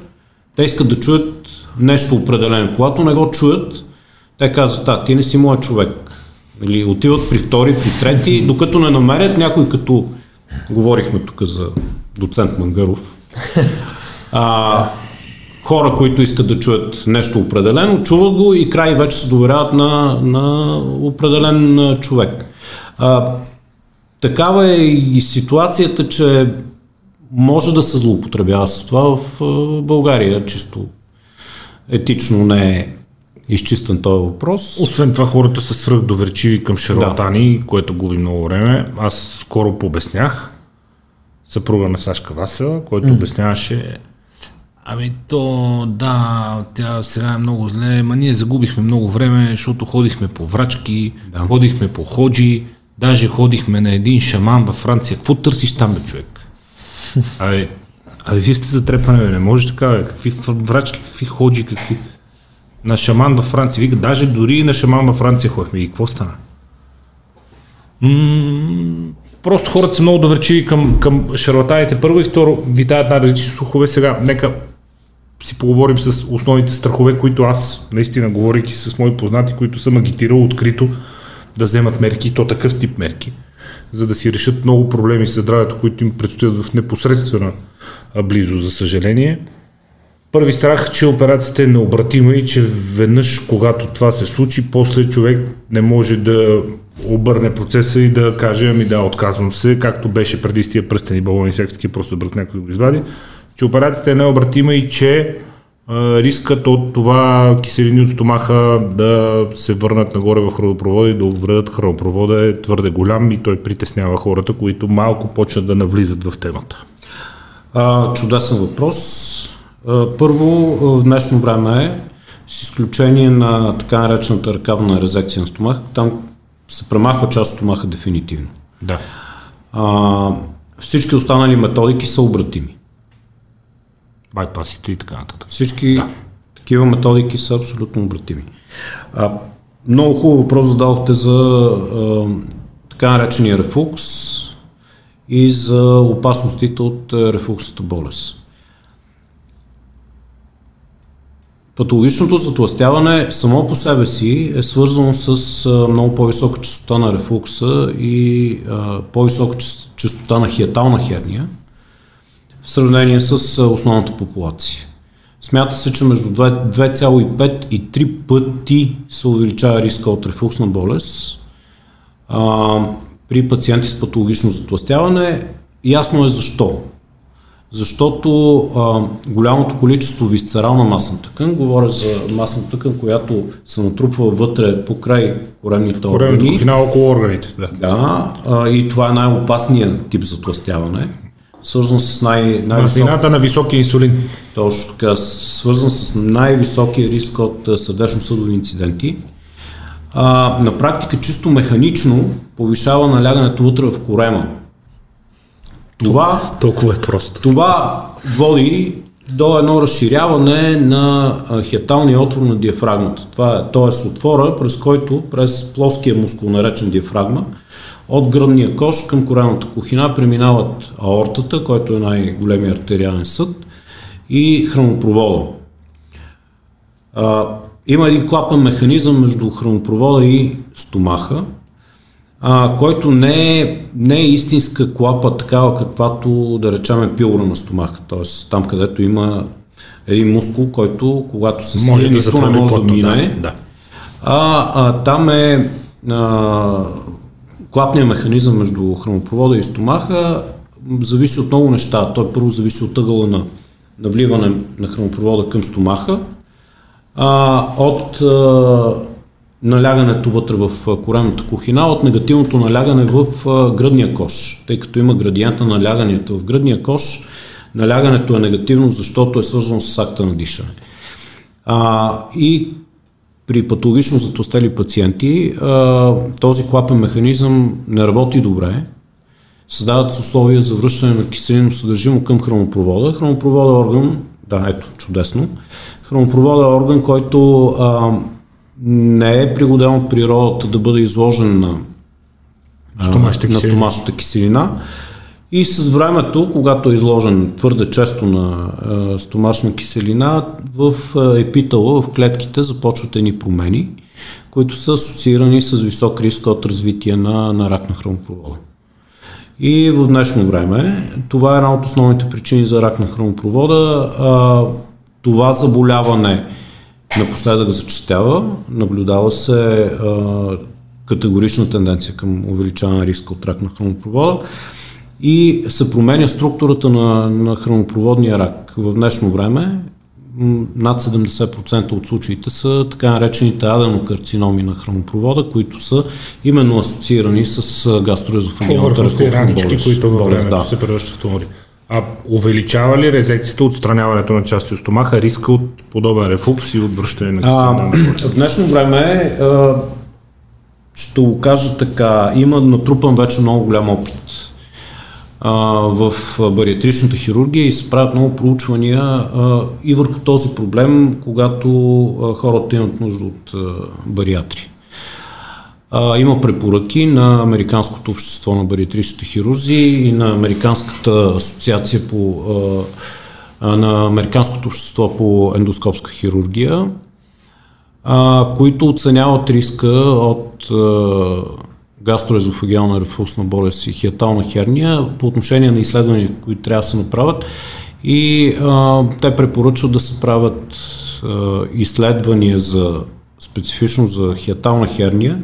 те искат да чуят нещо определено. Когато не го чуят, те казват, а, ти не си моят човек. Или отиват при втори, при трети, докато не намерят някой като, говорихме тук за доцент Мангаров, а, хора, които искат да чуят нещо определено, чуват го и край вече се доверяват на, на определен човек. А, Такава е и ситуацията, че може да се злоупотребява с това в България, чисто етично не е изчистен този въпрос. Освен това хората са свръхдоверчиви към шарлатани, да. което губи много време. Аз скоро пообяснях съпруга на Сашка Васела, който mm. обясняваше Ами то, да, тя сега е много зле, ма ние загубихме много време, защото ходихме по врачки, да. ходихме по ходжи, Даже ходихме на един шаман във Франция. Какво търсиш там, бе, човек? Абе, абе вие сте затрепани, не може така, бе. Какви врачки, какви ходжи, какви... На шаман във Франция. Вика, даже дори и на шаман във Франция ходихме. И какво стана? М- просто хората са много доверчиви към, към шарлатаните. Първо и второ, витаят най-различни слухове. Сега, нека си поговорим с основните страхове, които аз, наистина, говорейки с мои познати, които съм агитирал открито, да вземат мерки, то такъв тип мерки, за да си решат много проблеми с здравето, които им предстоят в непосредствена близо, за съжаление. Първи страх, че операцията е необратима и че веднъж, когато това се случи, после човек не може да обърне процеса и да каже, ами да, отказвам се, както беше преди с тия пръстени балони, всякакви просто брат някой да го извади, че операцията е необратима и че рискът от това киселини от стомаха да се върнат нагоре в хранопровода и да увредят хранопровода е твърде голям и той притеснява хората, които малко почнат да навлизат в темата. А, чудесен въпрос. А, първо, в днешно време е, с изключение на така наречената ръкавна резекция на стомах, там се премахва част от стомаха дефинитивно. Да. А, всички останали методики са обратими байпасите и така нататък. Всички да. такива методики са абсолютно обратими. А, много хубаво въпрос зададохте за а, така наречения рефлукс и за опасностите от рефлуксата болест. Патологичното затластяване само по себе си е свързано с а, много по-висока частота на рефлукса и а, по-висока частота на хиатална херния – в сравнение с основната популация. Смята се, че между 2,5 и 3 пъти се увеличава риска от рефлуксна болест при пациенти с патологично затластяване. Ясно е защо. Защото а, голямото количество висцерална масна тъкан, говоря за масна тъкан, която се натрупва вътре по край коремните органи. Коремните около органите. Да, да а, и това е най-опасният тип затластяване свързан с най- най-висок... на високия инсулин. Точно така, свързан с най-високия риск от сърдечно-съдови инциденти. А, на практика чисто механично повишава налягането вътре в корема. Това, толкова е просто. Това води до едно разширяване на хиаталния отвор на диафрагмата. Това е, т.е. отвора, през който, през плоския мускул, наречен диафрагма, от гръдния кош към корената кухина преминават аортата, който е най-големия артериален съд, и хранопровода. А, има един клапан механизъм между хранопровода и стомаха, а, който не е, не е истинска клапа, такава каквато да речем пилора на стомаха. т.е. там където има един мускул, който когато се може да нищо не може да мине. Да, да. А, а там е а, клапният механизъм между хранопровода и стомаха зависи от много неща. Той първо зависи от ъгъла на, на вливане на хранопровода към стомаха, а, от а, налягането вътре в коремната кухина, от негативното налягане в а, гръдния кош, тъй като има градиент на наляганията в гръдния кош, налягането е негативно, защото е свързано с акта на дишане. А, и при патологично затластели пациенти а, този клапен механизъм не работи добре. Създават се условия за връщане на киселино съдържимо към хранопровода. Хранопровода е орган, да, ето, чудесно. Хранопровода е орган, който а, не е пригоден от природата да бъде изложен на, стомашната на стомашната киселина. И с времето, когато е изложен твърде често на а, стомашна киселина, в а, епитала, в клетките започват едни промени, които са асоциирани с висок риск от развитие на, на рак на хранопровода. И в днешно време това е една от основните причини за рак на хранопровода. А, това заболяване напоследък зачастява, наблюдава се категорична тенденция към увеличаване риска от рак на хранопровода и се променя структурата на, на хранопроводния рак. В днешно време над 70% от случаите са така наречените аденокарциноми на хранопровода, които са именно асоциирани с гастроезофагиалната рефлуксна болест. които във времето да. се превръщат в тумори. А увеличава ли резекцията, отстраняването на части от стомаха, риска от подобен рефлукс и от връщане на киселина? В днешно време а, ще го кажа така, има натрупан вече много голям опит в бариатричната хирургия и се правят много проучвания и върху този проблем, когато хората имат нужда от бариатри. Има препоръки на Американското общество на бариатричните хирурзи и на Американската асоциация по на Американското общество по ендоскопска хирургия, които оценяват риска от гастроезофагиална рефлусна болест и хиатална херния по отношение на изследвания, които трябва да се направят. И а, те препоръчват да се правят а, изследвания за специфично за хиатална херния,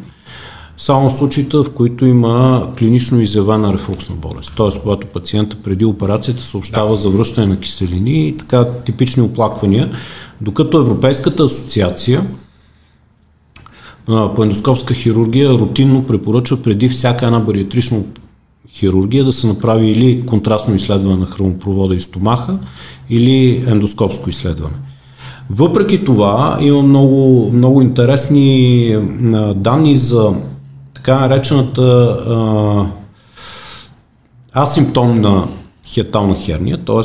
само в случаите, в които има клинично изявена рефлуксна болест. Т.е. когато пациента преди операцията съобщава да. за връщане на киселини и така типични оплаквания, докато Европейската асоциация по ендоскопска хирургия рутинно препоръчва преди всяка една бариатрична хирургия да се направи или контрастно изследване на хранопровода и стомаха, или ендоскопско изследване. Въпреки това има много, много интересни данни за така наречената а, асимптомна хиатална херния, т.е.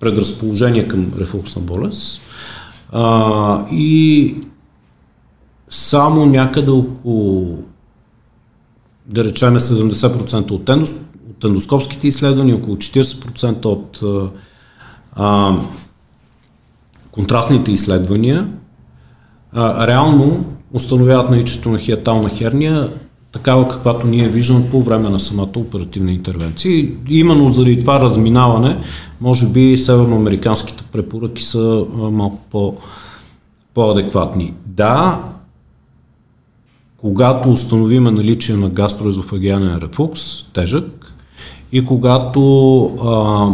предразположение към рефлуксна болест. А, и само някъде около, да речем 70% от, ендос, от ендоскопските изследвания, около 40% от а, контрастните изследвания, а, реално установяват наличието на хиатална херния, такава каквато ние виждаме по време на самата оперативна интервенция. И именно заради това разминаване, може би северноамериканските препоръки са малко по, по-адекватни. Да, когато установиме наличие на гастроезофагиален рефлукс, тежък, и когато а,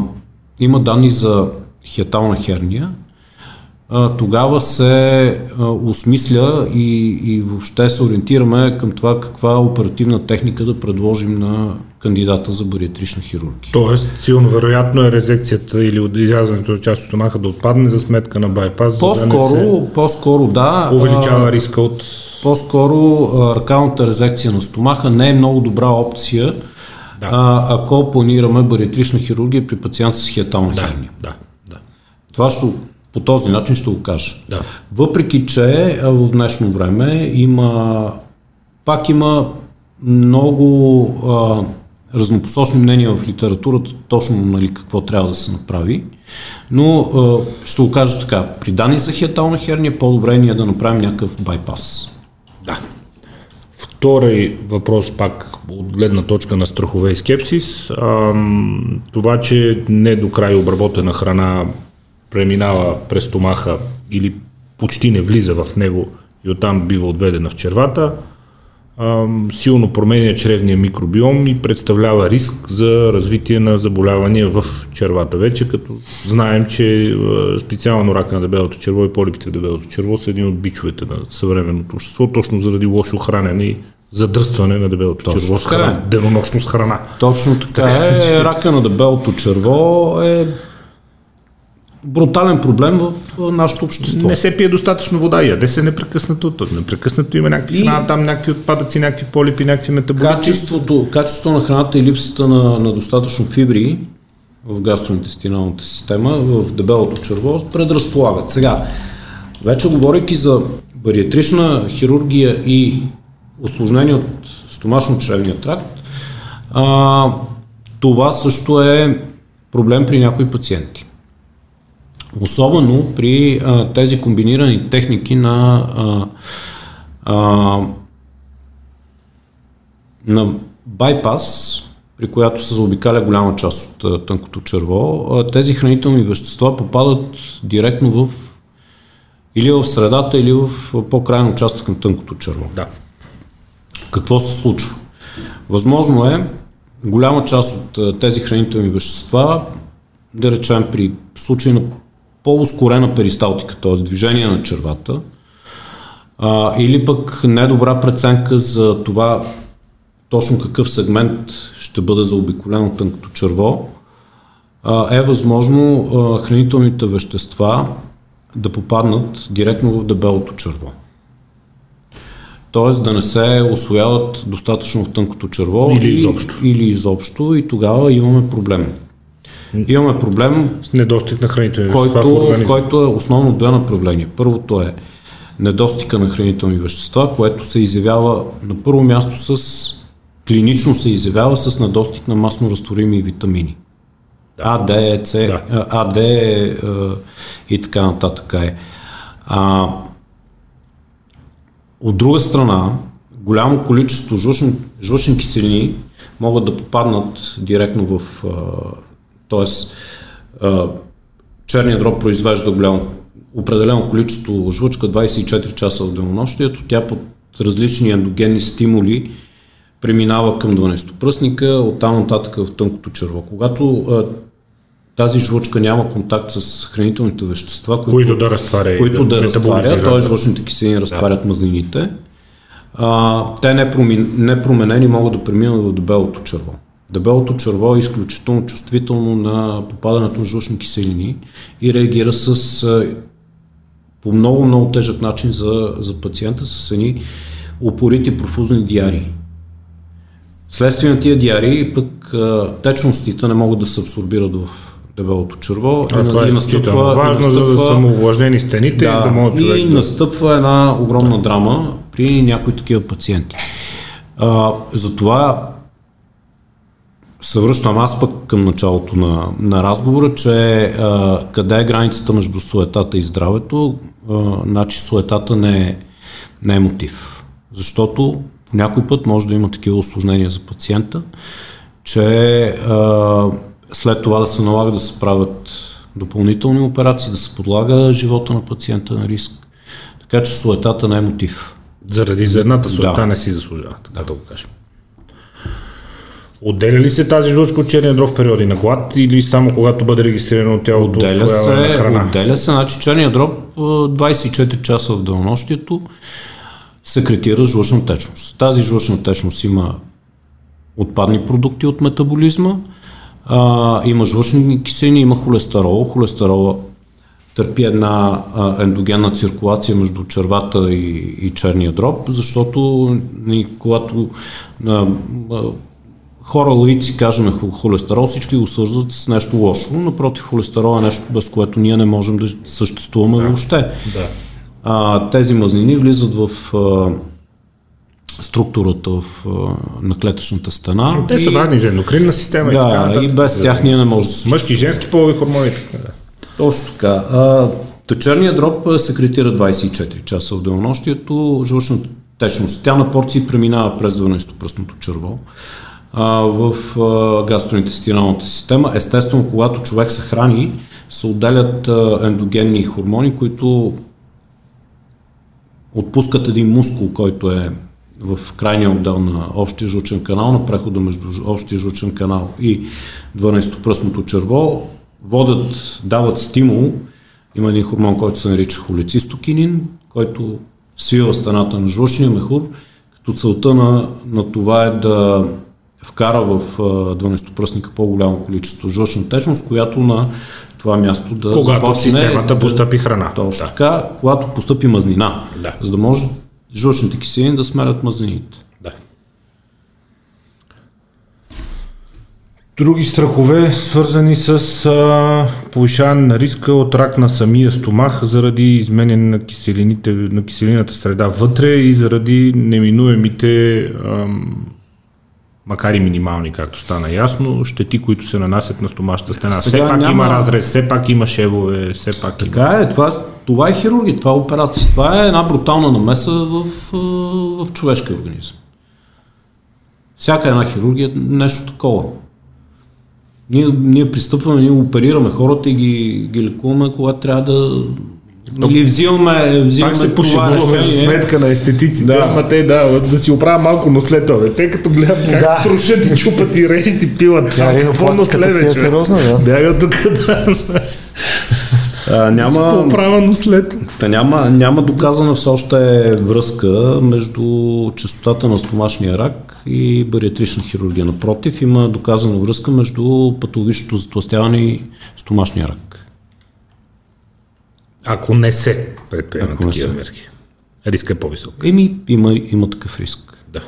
има данни за хиатална херния, а, тогава се а, осмисля и, и въобще се ориентираме към това каква оперативна техника да предложим на кандидата за бариатрична хирургия. Тоест, силно вероятно е резекцията или изрязването на част от стомаха да отпадне за сметка на байпас. По-скоро, да по-скоро да. Увеличава риска от по-скоро аркалната резекция на стомаха не е много добра опция, да. а, ако планираме бариатрична хирургия при пациент с хиатална да, херния. Да, да. Това ще, по този начин ще го кажа. Да. Въпреки, че в днешно време има пак има много а, разнопосочни мнения в литературата, точно нали, какво трябва да се направи. Но а, ще го кажа така, при данни за хиатална херния по-добре е ние да направим някакъв байпас. Да. Втори въпрос пак от гледна точка на страхове и скепсис. Това, че не до край обработена храна преминава през стомаха или почти не влиза в него и оттам бива отведена в червата, силно променя чревния микробиом и представлява риск за развитие на заболявания в червата. Вече като знаем, че специално рака на дебелото черво и полипите в дебелото черво са един от бичовете на съвременното общество, точно заради лошо хранене и задръстване на дебелото Точно черво с храна, е. денонощно с храна. Точно така е. Рака на дебелото черво е брутален проблем в нашето общество. Не се пие достатъчно вода, яде се непрекъснато, непрекъснато има някакви и... храна, там някакви отпадъци, някакви полипи, някакви метаболити. Качеството, качеството на храната и липсата на, на достатъчно фибри в гастроинтестиналната система, в дебелото черво, предразполагат. Сега, вече говорейки за бариатрична хирургия и осложнение от стомашно-чревния тракт, а, това също е проблем при някои пациенти. Особено при а, тези комбинирани техники на, а, а, на байпас, при която се заобикаля голяма част от тънкото черво, тези хранителни вещества попадат директно в или в средата, или в по-крайен участък на тънкото черво. Да. Какво се случва? Възможно е голяма част от тези хранителни вещества, да речем при случай на по-ускорена перисталтика, т.е. движение на червата, а, или пък недобра преценка за това точно какъв сегмент ще бъде заобиколен от тънкото черво, а, е възможно а, хранителните вещества да попаднат директно в дебелото черво. Тоест да не се освояват достатъчно в тънкото черво или изобщо. Или изобщо и тогава имаме проблем. Имаме проблем с недостиг на хранителни вещества който, който е основно две направления. Първото е недостига на хранителни вещества, което се изявява на първо място с клинично се изявява с недостиг на масно разтворими витамини. А, Д, С, да. А, Д е, и така нататък е. А, от друга страна, голямо количество жлъчни, жлъчни киселини могат да попаднат директно в Тоест, черният дроб произвежда голямо, определено количество жлъчка 24 часа в денонощието. Тя под различни ендогенни стимули преминава към 12-пръстника, оттам нататък в тънкото черво. Когато тази жлъчка няма контакт с хранителните вещества, които, които да разтваря, които да, да разтваря, т.е. жлъчните киселини разтварят да. мазнините, а, те непроменени могат да преминат в дебелото черво. Дебелото черво е изключително чувствително на попадането на жлъчни киселини и реагира с по много, много тежък начин за, за пациента с едни упорити профузни диарии. Следствие на тия диарии пък течностите не могат да се абсорбират в дебелото черво. А, и, това е настъпва, важно, настъпва, за да са му увлажнени стените да, и да може човек И настъпва една огромна да. драма при някои такива пациенти. А, затова се връщам аз пък към началото на, на разговора, че а, къде е границата между суетата и здравето, а, значи суетата не е, не е мотив. Защото по някой път може да има такива осложнения за пациента, че а, след това да се налага да се правят допълнителни операции, да се подлага живота на пациента на риск. Така че суетата не е мотив. Заради за едната суета да. не си заслужава, така да го кажем. Отделя ли се тази жлъчка от черния дроб в периоди на глад или само когато бъде регистрирано тялото отделя се, на храна? Отделя се, значи черния дроб 24 часа в денонощието секретира жлъчна течност. Тази жлъчна течност има отпадни продукти от метаболизма, а, има жлъчни киселини, има холестерол. Холестерола търпи една а, ендогенна циркулация между червата и, и черния дроб, защото ни, когато а, а, хора лаици кажем холестерол, всички го свързват с нещо лошо. Напротив, холестерол е нещо, без което ние не можем да съществуваме да. въобще. Да. А, тези мазнини влизат в а, структурата в, а, на клетъчната стена. Те са важни за ендокринна система. Да, и, така, и без тях ние не можем да Мъжки и женски полови хормони. Така. Точно така. А, черният дроб се кретира 24 часа в денонощието. Жълчната течност. Тя на порции преминава през 12-пръстното черво а, в а, гастроинтестиналната система. Естествено, когато човек се храни, се отделят а, ендогенни хормони, които отпускат един мускул, който е в крайния отдел на общия жучен канал, на прехода между общия жучен канал и 12-пръстното черво, водят, дават стимул. Има един хормон, който се нарича холецистокинин, който свива стената на жлъчния мехур, като целта на, на това е да вкара в 12-пръстника по-голямо количество жлъчна течност, която на това място да Когато започне, в системата да, постъпи храна. Точно да. така, когато постъпи мазнина, да. за да може жлъчните киселини да смелят мазнините. Да. Други страхове, свързани с а, повишаване на риска от рак на самия стомах заради изменение на, киселините, на киселината среда вътре и заради неминуемите, а, макар и минимални, както стана ясно, щети, които се нанасят на стомашната стена. Сега все пак няма... има разрез, все пак има шевове, все пак така има... е, това, това е хирургия, това е операция. Това е една брутална намеса в, в човешкия организъм. Всяка една хирургия е нещо такова. Ние, ние пристъпваме, ние оперираме хората и ги, ги лекуваме, когато трябва да или взимаме, взимаме Пак се пошегуваме за сметка на естетиците, да. ама те да, да си оправя малко носле това. Те като гледат как да. трушат и чупат и режат и пиват. Да, и какво носле, е сериозно, да. Бяга тук, да. А, няма, по след. Та няма, няма доказана все още връзка между частотата на стомашния рак и бариатрична хирургия. Напротив, има доказана връзка между патологичното затластяване и стомашния рак. Ако не се предприемат такива мерки. Риска е по-висок. Еми, има, има такъв риск. Да.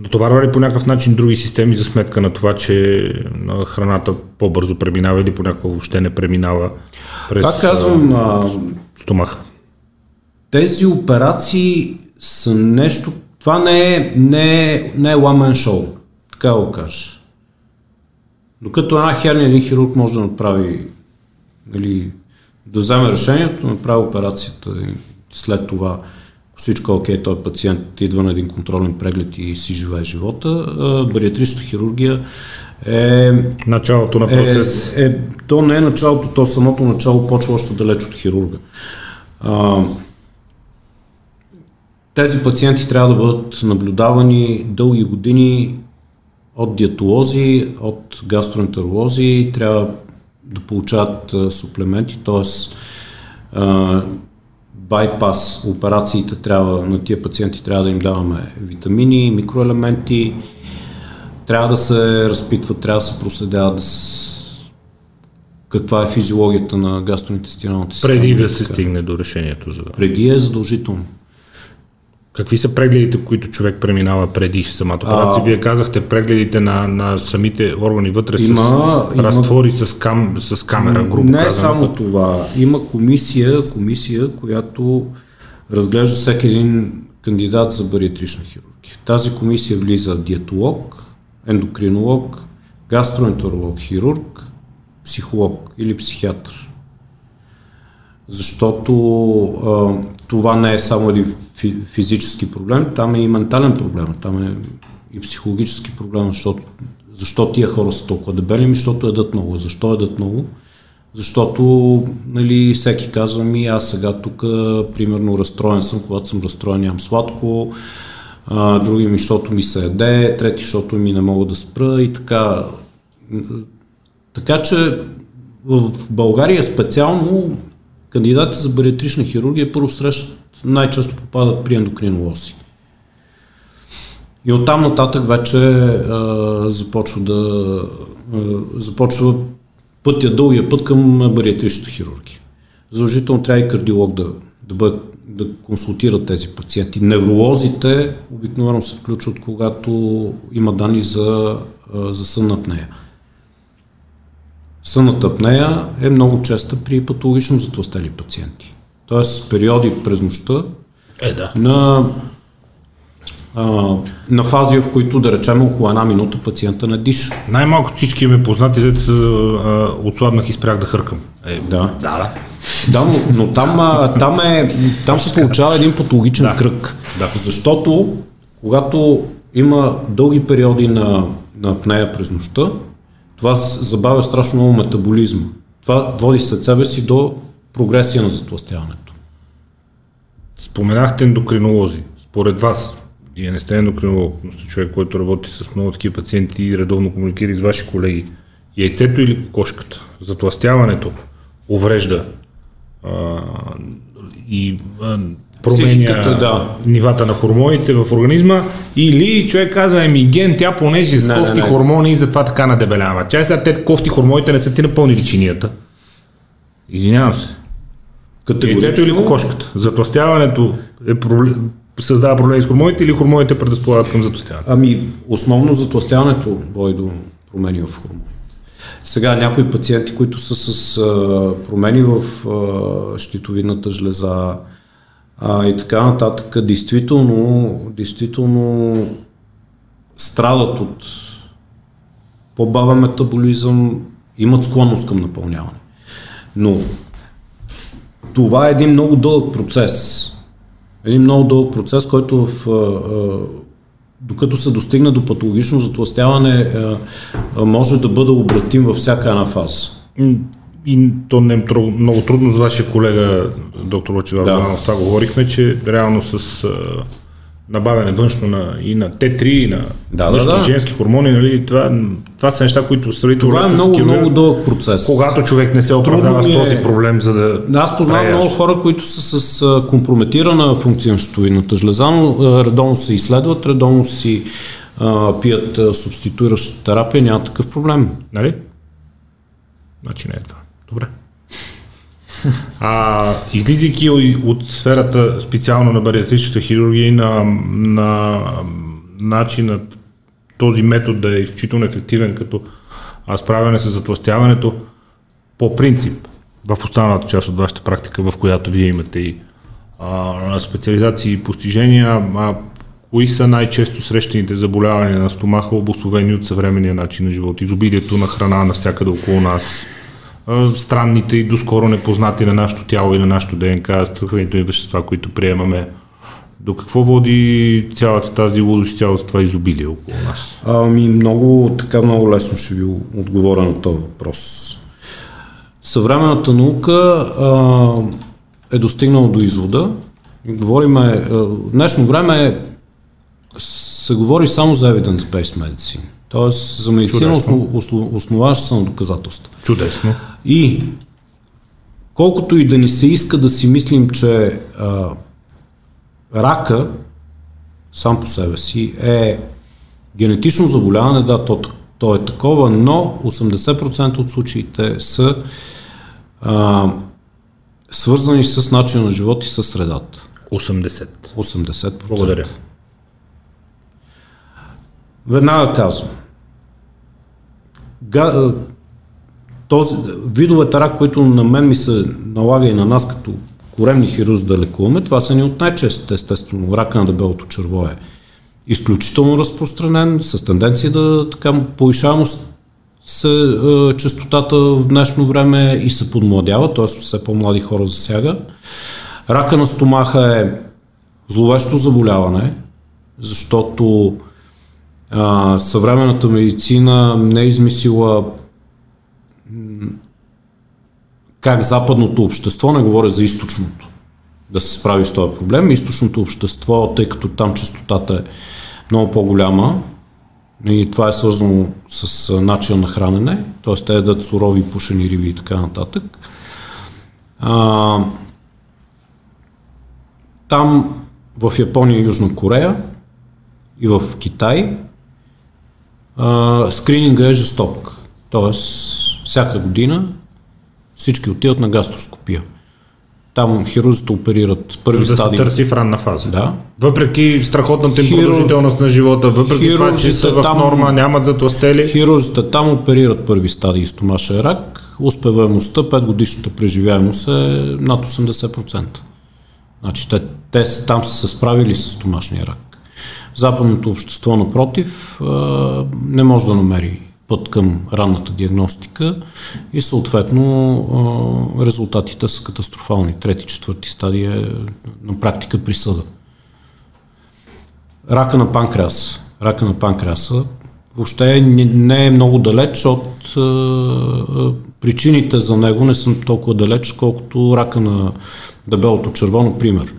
Дотоварва ли по някакъв начин други системи за сметка на това, че храната по-бързо преминава или понякога въобще не преминава през Пак казвам, а, стомаха? Тези операции са нещо... Това не е, не е, не е one man show, така го кажеш. Докато една херния един хирург може да направи, нали, да вземе решението, направи операцията и след това всичко е окей, той пациент идва на един контролен преглед и си живее живота. Бариатричната хирургия е... Началото на процес. Е, е, то не е началото, то самото начало почва още далеч от хирурга. А, тези пациенти трябва да бъдат наблюдавани дълги години от диетолози, от гастроентеролози, трябва да получават суплементи, т.е байпас операциите трябва, на тия пациенти трябва да им даваме витамини, микроелементи, трябва да се разпитват, трябва да се проследяват да с... каква е физиологията на гастроинтестиналната система. Преди да се стигне до решението за... Преди е задължително. Какви са прегледите, които човек преминава преди самата операция? Вие казахте прегледите на, на самите органи вътре има, с има, разтвори с, кам, с камера, грубо Не е само това. Има комисия, комисия, която разглежда всеки един кандидат за бариатрична хирургия. Тази комисия влиза диетолог, ендокринолог, гастроентеролог, хирург, психолог или психиатър. Защото а, това не е само един физически проблем, там е и ментален проблем, там е и психологически проблем, защото защо тия хора са толкова дебели, защото едат много. Защо едат много? Защото нали, всеки казва ми, аз сега тук, примерно, разстроен съм, когато съм разстроен, нямам сладко, а, други ми, защото ми се еде, трети, защото ми не мога да спра и така. Така че в България специално кандидати за бариатрична хирургия първо срещат най-често попадат при ендокринолози. И оттам нататък вече а, започва да а, започва пътя, дългия път към бариатричната хирургия. Задължително трябва и кардиолог да, да, бъде, да консултира тези пациенти. Невролозите обикновено се включват, когато има данни за, за сънна апнея. Сънната апнея е много честа при патологично затластели пациенти. Тоест периоди през нощта е, да. на, а, на фази, в които да речем около една минута пациента не диша. Най-малко всички ме познати, деца отслабнах и спрях да хъркам. Е, да. Да, да. Да, но, но там, а, там, е, там се получава един патологичен Да. кръг. Да. Защото когато има дълги периоди на, на апнея през нощта, това забавя страшно много метаболизма. Това води след себе си до прогресия на затластяването. Споменахте ендокринолози. Според вас, вие не сте ендокринолог, но сте човек, който работи с много такива пациенти и редовно комуникира с ваши колеги. Яйцето или кокошката? Затластяването уврежда а, и а, променя Психиката, да. нивата на хормоните в организма или човек казва, еми ген, тя понеже с Не, кофти не, не. хормони и затова така надебелява. Чай сега те кофти хормоните не са ти напълнили чинията. Извинявам се. Яйцето или кокошката? Затластяването е проблем, създава проблеми с хормоните или хормоните предразполагат към затластяването? Ами, основно затластяването води до промени в хормоните. Сега някои пациенти, които са с а, промени в а, щитовидната жлеза а, и така нататък, действително, действително страдат от по-бавен метаболизъм, имат склонност към напълняване. Но това е един много дълъг процес. Един много дълъг процес, който в, а, а, докато се достигне до патологично затластяване, а, а, може да бъде обратим във всяка една фаза. И то не е много трудно за вашия колега, доктор Лъчева Да. това говорихме, че реално с а, набавяне външно на, и на Т3, и на Да, мъжки да, да. женски хормони, нали, това, това са неща, които сравнително Това е много, кируват, много дълъг процес. Когато човек не се оправдава с ми е- този проблем, за да... Аз познавам много хора, които са с компрометирана функция на щитовидната жлеза, но редовно се изследват, редовно си а, пият субституираща терапия, няма такъв проблем. Нали? Значи не е това. Добре. А, излизайки от- сферата специално на бариатричната хирургия и на, на начинът този метод да е изключително ефективен като справяне с затластяването по принцип в останалата част от вашата практика, в която вие имате и а, специализации и постижения, а, кои са най-често срещаните заболявания на стомаха, обословени от съвременния начин на живот, изобилието на храна навсякъде около нас, странните и доскоро непознати на нашето тяло и на нашето ДНК, хранителни вещества, които приемаме. До какво води цялата тази лудост цялото това изобилие около нас? Ами много, така много лесно ще ви отговоря на този въпрос. Съвременната наука а, е достигнала до извода. Говориме, а, в днешно време се говори само за evidence-based medicine. Тоест за медицина, основ, основ, основаваща се на доказателства. Чудесно. И колкото и да ни се иска да си мислим, че а, рака сам по себе си е генетично заболяване, да, то, то е такова, но 80% от случаите са а, свързани с начин на живот и с средата. 80. 80%. Благодаря. Веднага казвам. Га, този, видовете рак, които на мен ми се налага и на нас като коремни хирузи да лекуваме, това са ни от най-честите, естествено. Рака на дебелото черво е изключително разпространен, с тенденция да така повишава се е, частотата в днешно време и се подмладява, т.е. все по-млади хора засяга. Рака на стомаха е зловещо заболяване, защото а, съвременната медицина не е измислила как западното общество, не говоря за източното, да се справи с този проблем. Източното общество, тъй като там частотата е много по-голяма и това е свързано с начин на хранене, т.е. те ядат сурови пушени риби и така нататък. А, там в Япония и Южна Корея и в Китай а, скрининга е жесток. Тоест всяка година всички отиват на гастроскопия. Там хирурзите оперират първи да стадии. се търси в ранна фаза. Да. Въпреки страхотната им Хиру- продължителност на живота, въпреки това, че са в норма, нямат затластели. Хирурзите там оперират първи стадии стомашен рак. Успеваемостта, 5 годишната преживяемост е над 80%. Значи те, те там са се справили с стомашния рак. Западното общество, напротив, не може да намери път към ранната диагностика и съответно резултатите са катастрофални. Трети, четвърти стадия е на практика присъда. Рака на панкреас. Рака на панкреаса въобще не- е много далеч от причините за него не са толкова далеч, колкото рака на дебелото черво, например.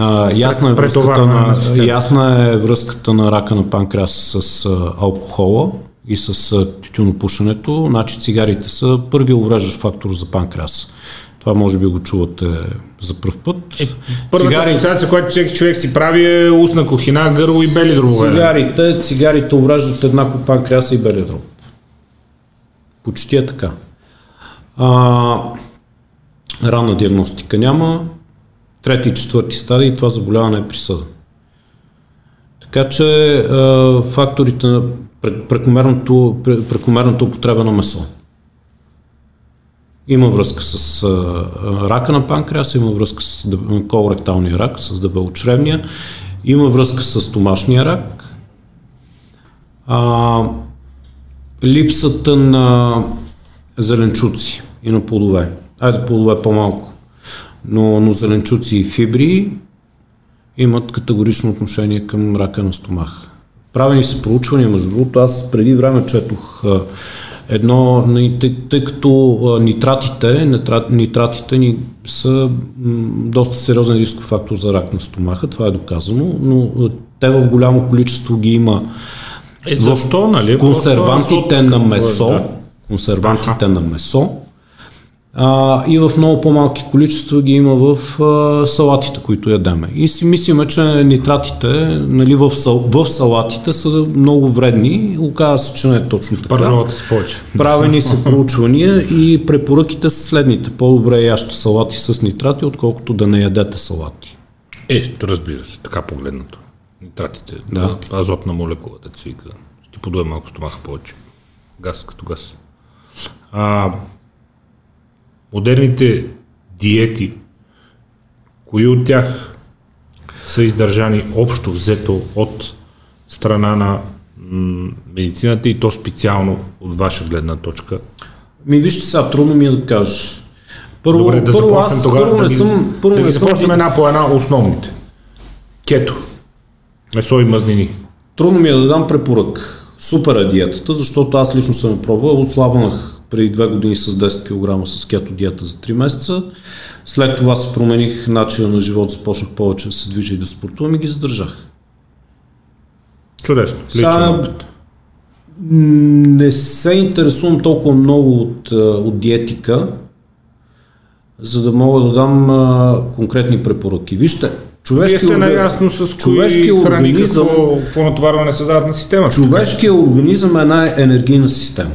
А, ясна, е връзката на, ясна е връзката на рака на панкреас с а, алкохола и с а, тютюнопушенето. Значи цигарите са първи увреждащ фактор за панкреас. Това може би го чувате за първ път. Е, Първата Цигари- асоциация, която всеки човек си прави е устна кухина, гърло и бели дробове. Цигарите, цигарите увреждат еднакво панкреаса и белия дроб. Почти е така. А, ранна диагностика няма. Трети и четвърти стадии това заболяване е присъда. Така че а, факторите на пре- прекомерното, пре- прекомерната употреба на месо. Има връзка с а, рака на панкреаса, има връзка с колоректалния рак, с дебелочревния, има връзка с стомашния рак. А, липсата на зеленчуци и на плодове. Айде плодове по-малко. Но, но зеленчуци и фибри имат категорично отношение към рака на стомах. Правени са проучвания, между другото, аз преди време четох едно, тъй, тъй като нитратите, нитра- нитратите ни са доста сериозен рисков фактор за рак на стомаха, това е доказано, но те в голямо количество ги има Е, защо, нали? консервантите Просто на месо, да. консервантите на месо а, и в много по-малки количества ги има в а, салатите, които ядеме. И си мислиме, че нитратите нали, в, сал, в салатите са много вредни. Оказва се, че не е точно така. Пържолата са повече. Правени са проучвания и препоръките са следните. По-добре ящите салати с нитрати, отколкото да не ядете салати. Е, разбира се, така погледнато. Нитратите, Да. азотна молекула, да вика. Ще подуе малко стомаха повече. Газ като газ. А, модерните диети, кои от тях са издържани общо взето от страна на медицината и то специално от ваша гледна точка? Ми вижте сега, трудно ми е да кажеш. Първо, Добре, да първо аз тогава. първо да не ги, съм... Първо да не ги съм започнем една по една основните. Кето. Месо и мазнини. Трудно ми е да дам препорък. Супер е диетата, защото аз лично съм пробвал. Отслабнах преди две години с 10 кг с кето диета за 3 месеца. След това се промених начина на живот, започнах повече да се движа и да спортувам и ги задържах. Чудесно. Сега, не се интересувам толкова много от, от диетика, за да мога да дам а, конкретни препоръки. Вижте, Вие човешки сте наясно с кои човешкият храни, организъм- какво, какво натоварване създават на системата. Човешкият организъм е една енергийна система.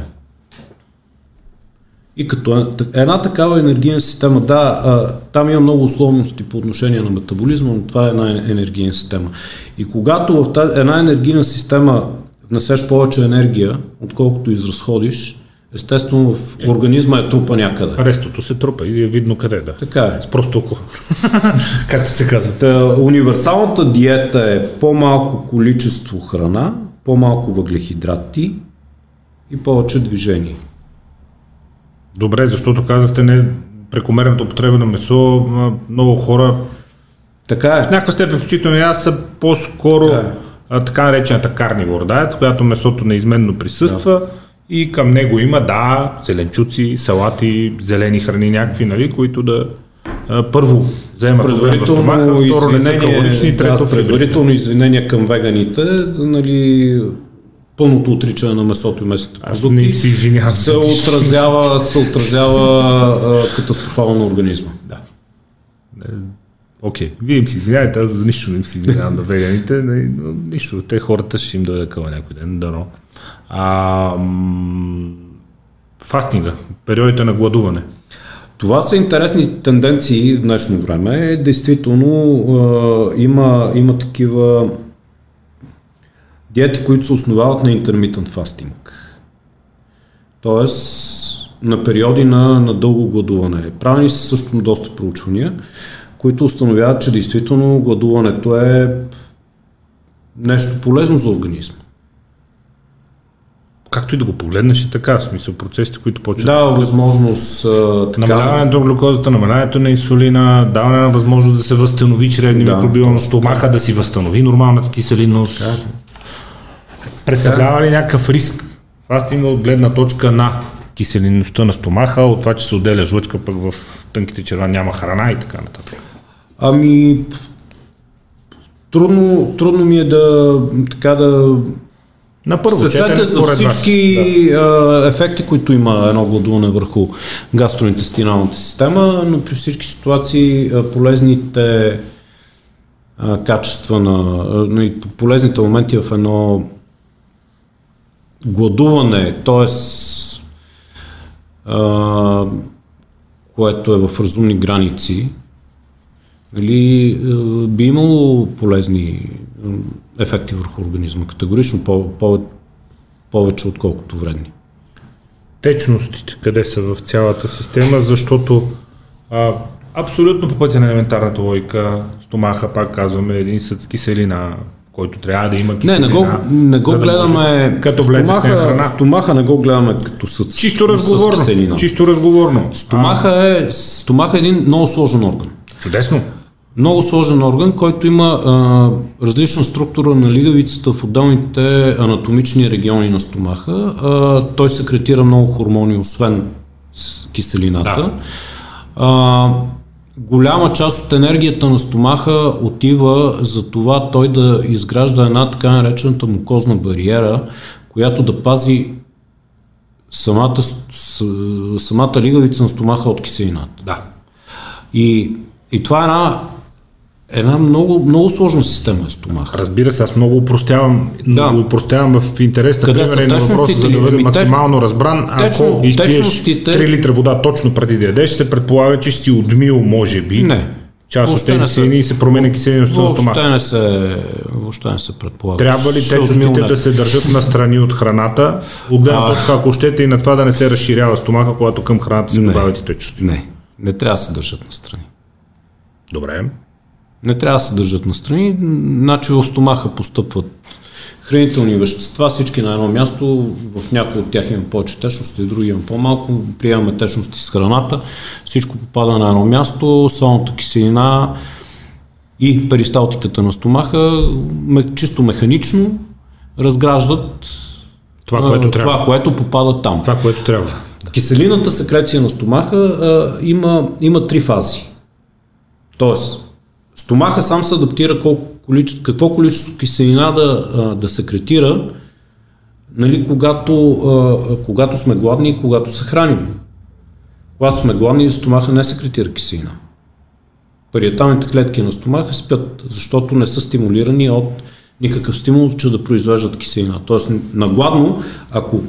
И като е- една такава енергийна система, да, а, там има много условности по отношение на метаболизма, но това е една енергийна система. И когато в тази, една енергийна система внесеш повече енергия, отколкото изразходиш, естествено в организма е трупа някъде. Рестото се трупа и е видно къде да. Така е. С просто око. Както се казва. Та, универсалната диета е по-малко количество храна, по-малко въглехидрати и повече движение. Добре, защото казахте не прекомерната употреба на месо, много хора, Така е. в някаква степен, включително и аз, са по-скоро Така е. а, така наречената карнивор диет, в която месото неизменно присъства и към него има, да, зеленчуци, салати, зелени храни някакви, нали, които да а, първо вземат в стомаха, Предварително второ не са калорични, трето предварително извинение към веганите, нали, пълното отричане на месото и местните Аз продукти не си извинявам. се отразява, се отразява а, катастрофално на организма. Да. Е, Окей, вие им си извинявайте, аз за нищо не им си извинявам на веганите, не, но нищо, те хората ще им дойде къла някой ден, дано. А, м, фастинга, периодите на гладуване. Това са интересни тенденции в днешно време. Действително има, има такива диети, които се основават на intermittent fasting. Тоест на периоди на, на дълго гладуване. Правени са също доста проучвания, които установяват, че действително гладуването е нещо полезно за организма. Както и да го погледнеш и така, в смисъл процесите, които почват. Дава възможност. А, така... Намаляването на глюкозата, намаляването на инсулина, даване на възможност да се възстанови чревни да, микробиома стомаха, да си възстанови нормалната киселинност. Да. Представлява ли някакъв риск фастинга от гледна точка на киселинността на стомаха, от това, че се отделя жлъчка, пък в тънките черва няма храна и така нататък? Ами, трудно, трудно ми е да, така да на първо се четене, за всички да. ефекти, които има едно гладуване върху гастроинтестиналната система, но при всички ситуации полезните качества на, полезните моменти в едно гладуване, т.е което е в разумни граници, нали, би имало полезни ефекти върху организма, категорично по, по, повече отколкото вредни. Течностите, къде са в цялата система, защото а, абсолютно по пътя на елементарната логика, стомаха, пак казваме, един съд с киселина, който трябва да има киселина. Не, не го, не го да гледаме може, като стомаха, храна. Стомаха не го гледаме като съд. Чисто разговорно. С чисто разговорно. Стомаха е, стомаха е един много сложен орган. Чудесно. Много сложен орган, който има а, различна структура на лигавицата в отделните анатомични региони на стомаха. А, той секретира много хормони, освен с киселината. Да. А, голяма част от енергията на стомаха отива за това той да изгражда една така наречената мукозна бариера, която да пази самата, самата лигавица на стомаха от киселината. Да. И, и това е една една много, много сложна система е стомах. Разбира се, аз много упростявам, да. много упростявам в интерес на примера и на въпроса, за да бъде максимално разбран. Ако изпиеш 3 литра вода точно преди да ядеш, се предполага, че ще си отмил, може би. Не. Част от тези киселини се променя киселиността на стомаха. Не се, въобще не се предполага. Трябва ли течностите да се държат на страни от храната? От гледна точка, ако щете и на това да не се разширява стомаха, когато към храната се добавят и течности. Не, не трябва да се държат на страни. Добре не трябва да се държат настрани, значи в стомаха постъпват хранителни вещества, всички на едно място, в някои от тях има повече течности, в други има по-малко, приемаме течности с храната, всичко попада на едно място, солната киселина и перисталтиката на стомаха чисто механично разграждат това, което, това, трябва. което попада там. Това, което трябва. Киселината секреция на стомаха а, има, има три фази. Тоест, Стомаха сам се адаптира колко, количество, какво количество киселина да, да секретира, нали, когато, когато сме гладни и когато се храним. Когато сме гладни, стомаха не секретира киселина. Париеталните клетки на стомаха спят, защото не са стимулирани от никакъв стимул, че да произвеждат киселина. Тоест, на гладно, ако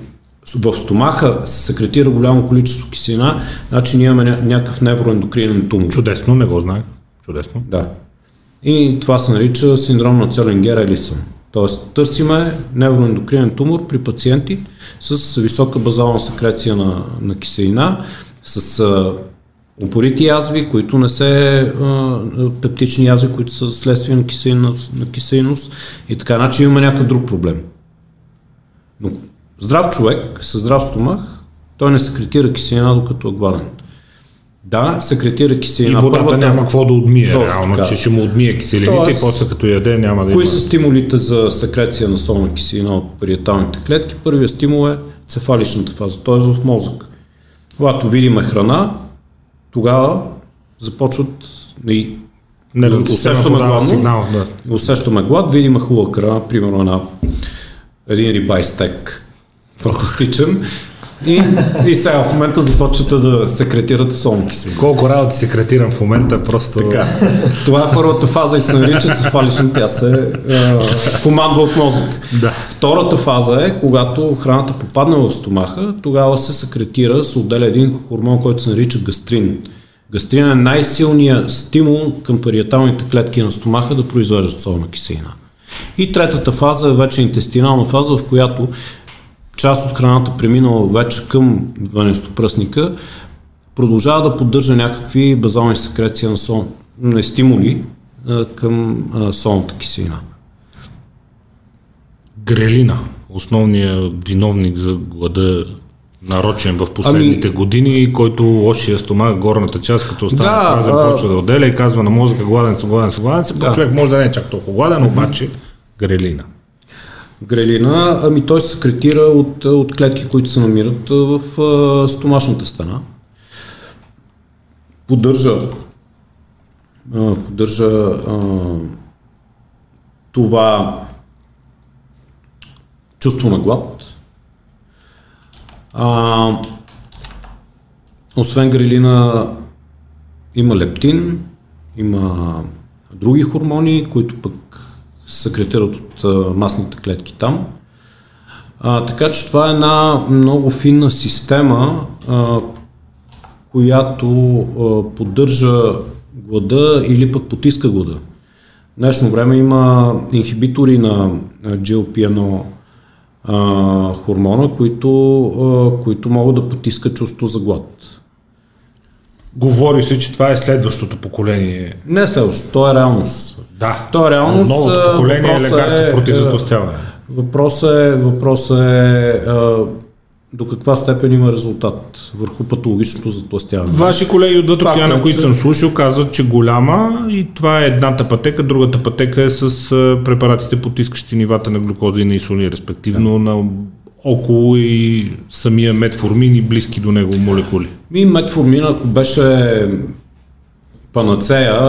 в стомаха се секретира голямо количество киселина, значи ние имаме някакъв невроендокринен тумор. Чудесно, не го знаех. Чудесно. Да. И това се нарича синдром на Целенгера Елисън. Тоест търсиме невроендокринен тумор при пациенти с висока базална секреция на, на киселина, с а, упорити язви, които не се а, пептични язви, които са следствие на киселиност, на киселиност и така, значи имаме някакъв друг проблем. Но здрав човек с здрав стомах, той не секретира киселина докато е гладен. Да, секретира киселина. И водата Първата... няма какво да отмие, Точно реално, така. че ще му отмие киселините Тоест, и после като яде няма да Кои има... са стимулите за секреция на солна киселина от париеталните клетки? Първият стимул е цефаличната фаза, т.е. в мозък. Когато видиме храна, тогава започват и не, да, усещаме гладно, сигнал, да. усещаме глад, видиме хубава храна, примерно една, един рибай стек, фантастичен, И, и сега в момента започвате да секретирате солни киселини. Колко работи секретирам в момента, просто... Така. Това е първата фаза и се нарича цефалична, тя се е, командва от мозък. Да. Втората фаза е, когато храната попадне в стомаха, тогава се секретира, се отделя един хормон, който се нарича гастрин. Гастрин е най-силният стимул към париеталните клетки на стомаха да произвеждат солна киселина. И третата фаза е вече интестинална фаза, в която част от храната преминала вече към дванестопръсника, продължава да поддържа някакви базални секреции на, сол, на стимули а, към а, солната киселина. Грелина, основният виновник за глада нарочен в последните ами... години, който лошия стомах, горната част, като остане да, празен, а... почва да отделя и казва на мозъка гладен съм, гладен съм, гладен съм. Да. Човек може да не е чак толкова гладен, обаче грелина. Грелина, ами той се секретира от, от клетки, които се намират в а, стомашната стена. Поддържа, а, поддържа а, това чувство на глад. А, освен грелина има лептин, има други хормони, които пък секретират от масните клетки там. А, така че това е една много финна система, а, която а, поддържа глада или пък потиска глада. В днешно време има инхибитори на GLP-1 а, хормона, които, а, които могат да потискат чувство за глад. Говори се, че това е следващото поколение. Не е следващото, то е реалност. Да. То е реалност. Новото поколение е лекарство е, против затластяване. Въпросът е, въпросът е до каква степен има резултат върху патологичното затластяване. Ваши колеги от океана, които че... съм слушал, казват, че голяма и това е едната пътека, другата пътека е с препаратите потискащи нивата на глюкоза и на инсулин, респективно да. на около и самия метформин и близки до него молекули. Ми метформин, ако беше панацея,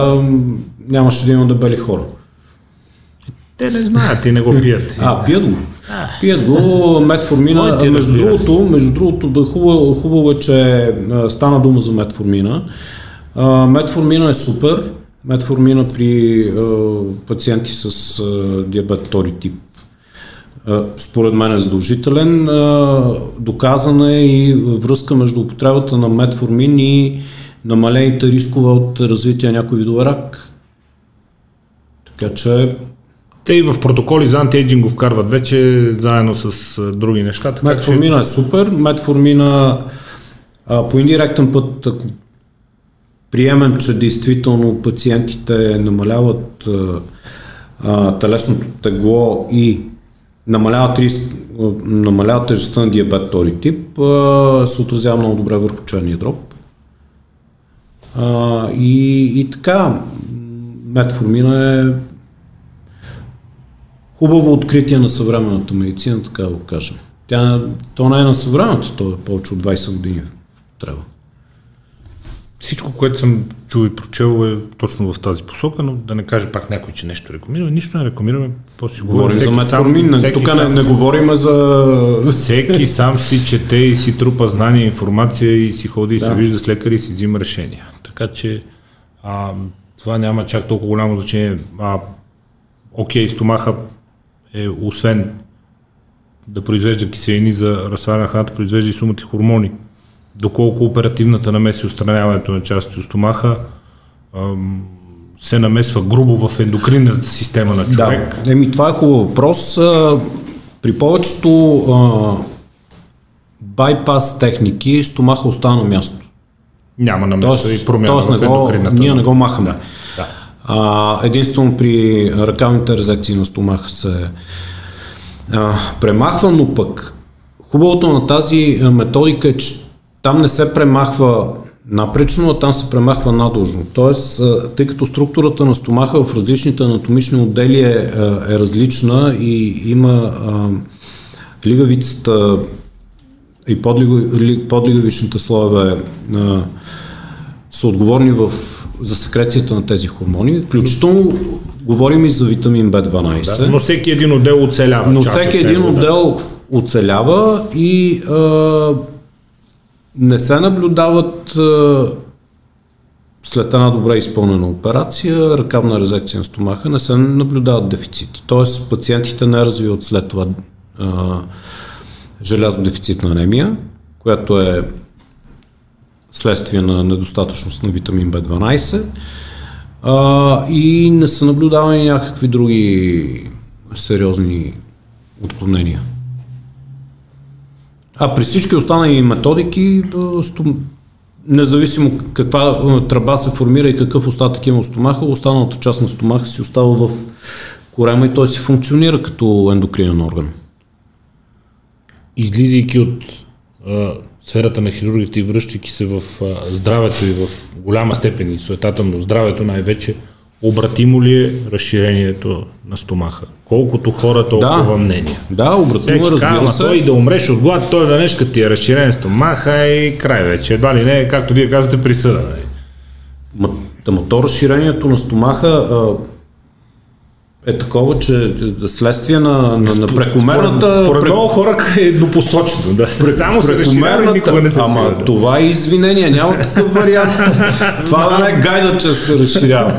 нямаше да има дебели хора. Те не знаят и не го пият. А, пият го. Пият го метформина. Между другото, между другото да хубаво, хубаво е, че стана дума за метформина. Метформина е супер. Метформина при пациенти с диабет втори тип според мен е задължителен. Доказана е и връзка между употребата на метформин и намалените рискове от развитие на някой видове рак. Така че те и в протоколи за антиейджинг го вкарват вече заедно с други неща. Така Метформина че... е супер. Метформина а, по индиректен път, ако приемем, че действително пациентите намаляват а, а, телесното тегло и намаляват, риск, намаляват тежестта на диабет втори тип, се отразява много добре върху черния дроб. И, и така, метформина е хубаво откритие на съвременната медицина, така да го кажем. Тя, то не е на съвременната, то е повече от 20 години трябва. Всичко, което съм чул и прочел е точно в тази посока, но да не каже пак някой, че нещо рекламираме. Нищо не рекламираме, по-си говорим за метформин, тук не, не говорим за... Всеки сам си чете и си трупа знания, информация и си ходи и да. се вижда с лекари и си взима решения. Така че а, това няма чак толкова голямо значение. А, окей, стомаха е освен да произвежда киселини за разсваряне на храната, произвежда и сумати хормони. Доколко оперативната намеси и устраняването на части от стомаха се намесва грубо в ендокринната система на човек. Да, еми това е хубав въпрос. При повечето а, байпас техники стомаха остава на място. Няма намеса и промяна тоест в ендокринната. Ние не го махаме. Да. Да. А, единствено при ръкавните резекции на стомаха се а, премахва, но пък хубавото на тази методика е, че там не се премахва напречно, а там се премахва надължно. Тоест, тъй като структурата на стомаха в различните анатомични отдели е, е различна и има а, лигавицата и подлигавичните слоеве а, са отговорни в за секрецията на тези хормони, включително говорим и за витамин B12. Да, но всеки един отдел оцелява. Но всеки един отдел оцелява и а, не се наблюдават след една добре изпълнена операция, ръкавна резекция на стомаха, не се наблюдават дефицити. Тоест пациентите не развиват след това а, желязодефицитна анемия, която е следствие на недостатъчност на витамин B12 а, и не са наблюдавани някакви други сериозни отклонения. А при всички останали методики, независимо каква тръба се формира и какъв остатък има в стомаха, останалата част на стомаха си остава в корема и той си функционира като ендокринен орган. Излизайки от а, сферата на хирургите и връщайки се в а, здравето и в голяма степен и суетата, но здравето най-вече, Обратимо ли е разширението на стомаха? Колкото хора, толкова да, мнение. Да, обратимо е, разбира казва, се. Той да умреш от глад, той веднъж като ти е разширен стомаха и край вече. Едва ли не, както вие казвате, присъда. Нали? Ма, да, то разширението на стомаха а, е такова, че следствие на, на, на прекомерната... Според, според много хора е еднопосочно. Да. Само се разширява никога не се Ама да. това е извинение, няма такъв вариант. това да не е гайда, че се разширява.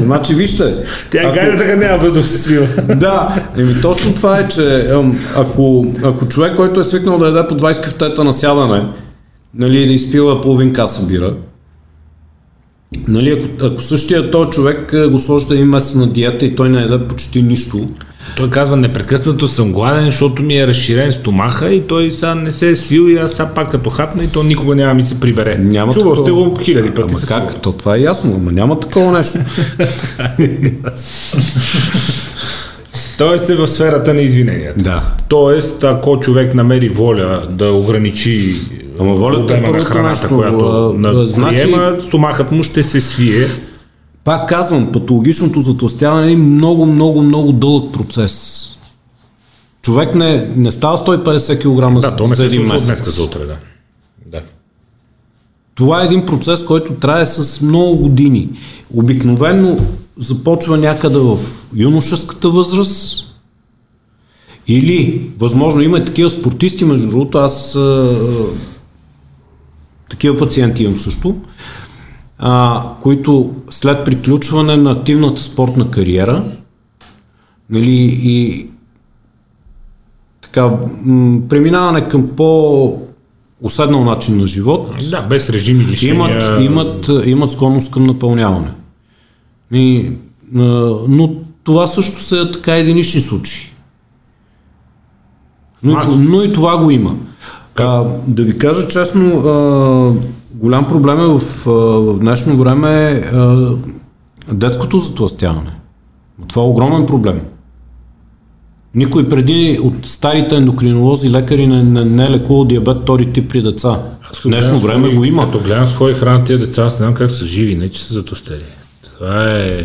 Значи вижте... Тя ако... гайда така няма въздух се свива. да, еми точно това е, че ако, ако човек, който е свикнал да яде по 20 кафтета на сядане, нали, да изпива половин каса бира, Нали, ако, ако същия този човек го сложи да има месец на диета и той не яде почти нищо. Той казва, непрекъснато съм гладен, защото ми е разширен стомаха и той сега не се е свил и аз сега пак като хапна и то никога няма ми се прибере. Няма Чувал такова... сте го хиляди пъти. Ама как? То това е ясно, ама няма такова нещо. Тоест е в сферата на извиненията. Да. Тоест, ако човек намери воля да ограничи Ама волята е на храната, нещо, която на, значи, приема, стомахът му ще се свие. Пак казвам, патологичното затластяване е много, много, много дълъг процес. Човек не, не става 150 кг да, то не за един месец. Днес за утре, да. Това е един процес, който трае с много години. Обикновено започва някъде в юношеската възраст или, възможно има такива спортисти, между другото, аз такива пациенти имам също, а, които след приключване на активната спортна кариера нали, и така, м- преминаване към по уседнал начин на живот. Да, без режим и лишения. Имат, имат, имат склонност към напълняване. И, но това също са така единични случаи. Но, и, но и това го има. А, да ви кажа честно, а, голям проблем е в, а, в днешно време а, детското затластяване. Това е огромен проблем. Никой преди от старите ендокринолози, лекари не, не, не е лекувал диабет втори тип при деца. В днешно време свои, го има. Като гледам свои храна, тия деца, аз не знам как са живи, не че са затостели. Това е...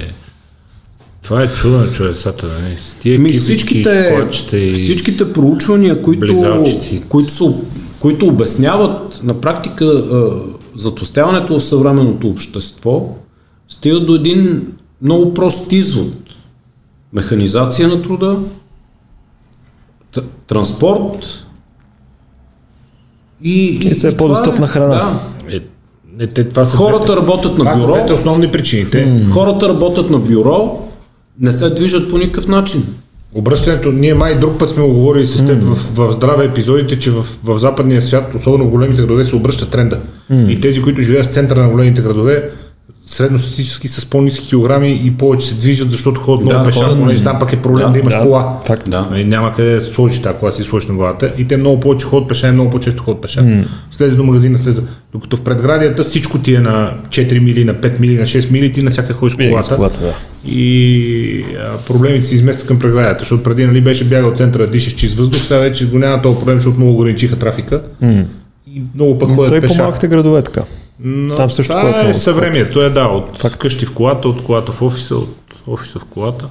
Това е чудо на човецата, нали? С тия Ми, всичките, и всичките проучвания, които, които, са, които обясняват на практика затостяването в съвременното общество, стигат до един много прост извод. Механизация на труда, транспорт и, и, и се е по-достъпна е, храна. Да. Е, е, те, това са хората двете, работят на бюро. Това са основни причините. Хората работят на бюро, не се движат по никакъв начин. Обръщането, ние май друг път сме го говорили с теб mm. в, в здраве епизодите, че в, в западния свят, особено в големите градове, се обръща тренда. Mm. И тези, които живеят в центъра на големите градове, средностатически с по-низки килограми и повече се движат, защото ходят много да, пеша, понеже там пък е проблем да, да имаш да, кола. Факт, да. Нали, няма къде да сложиш тази кола, си сложиш на главата. И те много повече ходят пеша и много по-често ходят пеша. Mm. Слезе до магазина, слезе. Докато в предградията всичко ти е на 4 мили, на 5 мили, на 6 мили, ти на всяка ходиш колата. С колата да. И а, проблемите се изместят към предградията, защото преди нали, беше бягал от центъра, дишаш чист въздух, сега вече го няма този проблем, защото много ограничиха трафика. Mm. И много пък ходят пеша. Той по малките градове така. Но Там също това е съвремието, е да, от Факт. къщи в колата, от колата в офиса, от офиса в колата.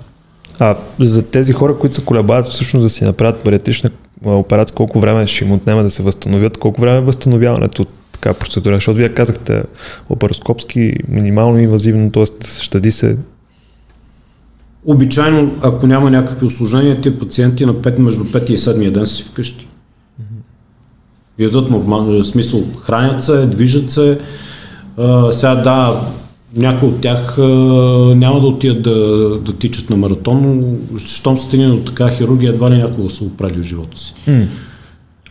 А за тези хора, които се колебаят всъщност да си направят бариатрична операция, колко време ще им отнема да се възстановят, колко време е възстановяването от така процедура? Защото вие казахте лапароскопски, минимално инвазивно, т.е. щади се Обичайно, ако няма някакви осложнения, тези пациенти на 5, между 5 и 7 ден са си вкъщи. Ядат нормално, в смисъл, хранят се, движат се. А, сега да, някои от тях а, няма да отидат да, да тичат на маратон, но щом се стигне до така хирургия, едва ли някога са оправили в живота си. Mm.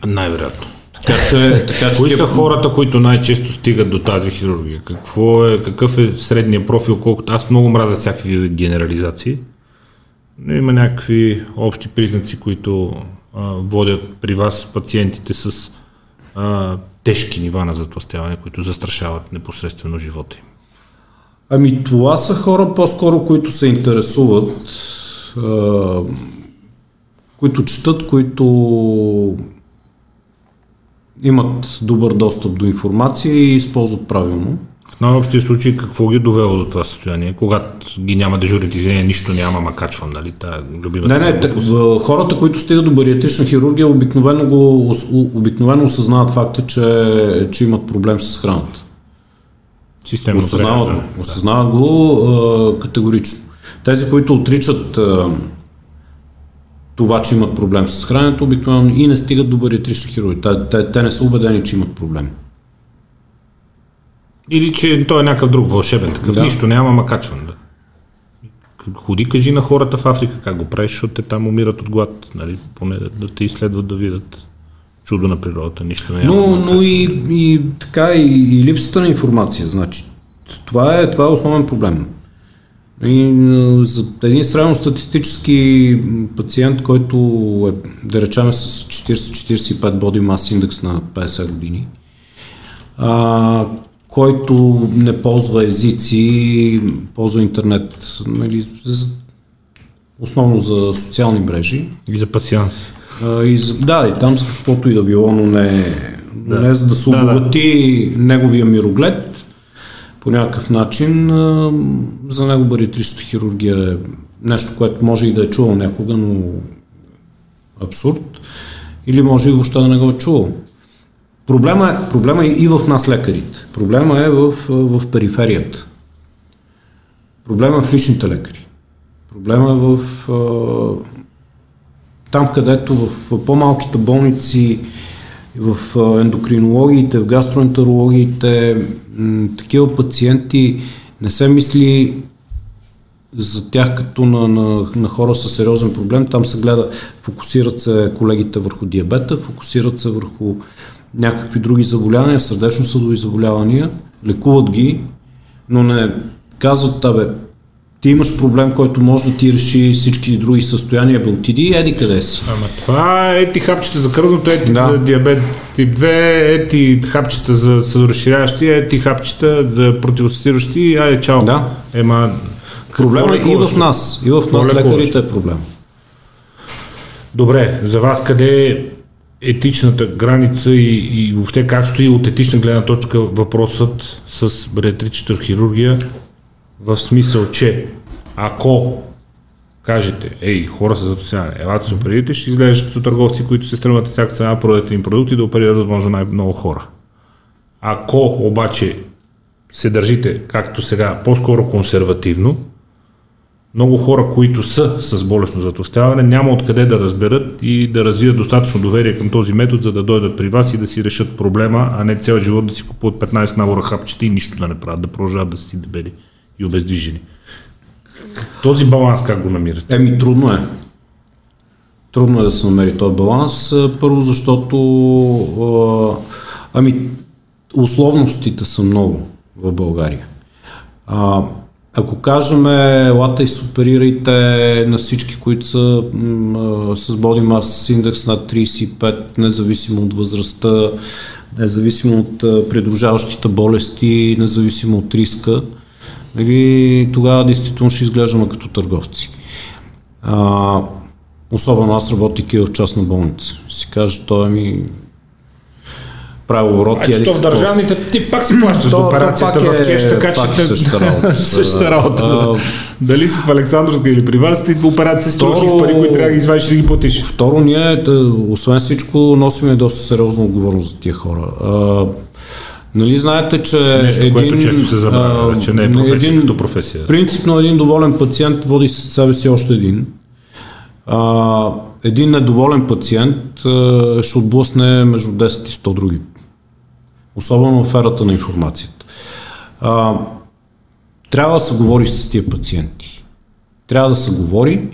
Най-вероятно. Така че, така, че Кои са хората, които най-често стигат до тази хирургия? Какво е, какъв е средния профил? Колкото... Аз много мразя всякакви генерализации. Но има някакви общи признаци, които а, водят при вас пациентите с а, тежки нива на затластяване, които застрашават непосредствено живота им. Ами това са хора по-скоро, които се интересуват, а, които четат, които имат добър достъп до информация и използват правилно. В най-общия случай какво ги е довело до това състояние? Когато ги няма дежуритизиране, нищо няма, ма качвам, нали? Та любимата Не, не, те, глупост. в- хората, които стигат до бариатрична хирургия, обикновено, го, обикновено осъзнават факта, че, че имат проблем с храната. Системно Осъзнават го, осъзнават го а, категорично. Тези, които отричат а, това, че имат проблем с храненето, обикновено и не стигат до бариатрична хирургия. Те, те, те не са убедени, че имат проблем. Или че той е някакъв друг вълшебен такъв. Да. Нищо няма, ма качвам. Да. Ходи, кажи на хората в Африка как го правиш, защото те там умират от глад. Нали? Поне да, да те изследват да видят чудо на природата. Нищо не няма. Но, но и, и така и, и липсата на информация. Значи, това е, това е основен проблем. И за един средностатистически м, пациент, който е, да речем, с 40-45 body mass index на 50 години, а, който не ползва езици, ползва интернет, нали, основно за социални мрежи, И за пасианс. а, и, за- да, и там за каквото и да било, но не, Да. не за да се Да, да. обогати неговия мироглед по някакъв начин. За него бариатричната хирургия е нещо, което може и да е чувал някога, но абсурд. Или може и въобще да не го е чувал. Проблема е, проблема е и в нас лекарите. Проблема е в, в периферията. Проблема е в личните лекари. Проблема е в там, където в по-малките болници, в ендокринологиите, в гастроентерологиите, такива пациенти не се мисли за тях като на, на, на хора с сериозен проблем. Там се гледа, фокусират се колегите върху диабета, фокусират се върху някакви други заболявания, сърдечно-съдови заболявания, лекуват ги, но не казват, бе, ти имаш проблем, който може да ти реши всички други състояния, бе, отиди и еди къде си. Ама това е ети хапчета за кръвното, ети Да. за диабет тип 2, ети хапчета за съразширяващи, ети хапчета за противосъстиращи, айде чао. Да. Ема, Проблема е и в нас. И в нас лекарите е проблем. Добре, за вас къде е етичната граница и, и въобще как стои от етична гледна точка въпросът с бариатричната хирургия в смисъл, че ако кажете, ей, хора са затосяване, елате се оперирате, ще изглеждаш като търговци, които се стремат всяка цена да продадете им продукти да оперират възможно най-много хора. Ако обаче се държите, както сега, по-скоро консервативно, много хора, които са с болестно затластяване, няма откъде да разберат и да развият достатъчно доверие към този метод, за да дойдат при вас и да си решат проблема, а не цял живот да си купуват 15 набора хапчета и нищо да не правят, да продължават да си дебели и обездвижени. Този баланс как го намирате? Еми, трудно е. Трудно е да се намери този баланс. Първо, защото ами, условностите са много в България. А, ако кажем, елата и се оперирайте на всички, които са м, с body mass индекс над 35, независимо от възрастта, независимо от придружаващите болести, независимо от риска, нали, тогава действително ще изглеждаме като търговци. А, особено аз работейки в частна болница. Си кажа, той ми прави обороти. Значи, еди то в държавните ти пак си плащаш за операцията в е- кеш, така че... пак е същата работа. същата работа. да. А, Дали си в Александровска или при вас, ти операция с Второ- с пари, които трябва да ги извадиш да ги платиш. Второ, ние, да, освен всичко, носим и доста сериозна отговорност за тия хора. А, нали знаете, че Нещо, един, което често се забравя, а, че не е професия един- като професия. Принципно един доволен пациент води с себе си още един. А, един недоволен пациент а, ще отблъсне между 10 и 100 други. Особено в ерата на информацията. А, трябва да се говори с тия пациенти. Трябва да се говори.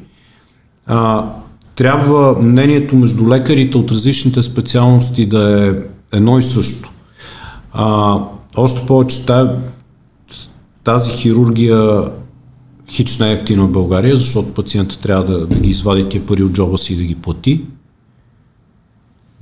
А, трябва мнението между лекарите от различните специалности да е едно и също. А, още повече тази хирургия хич не е ефтина в България, защото пациента трябва да, да ги извади тия пари от джоба си и да ги плати.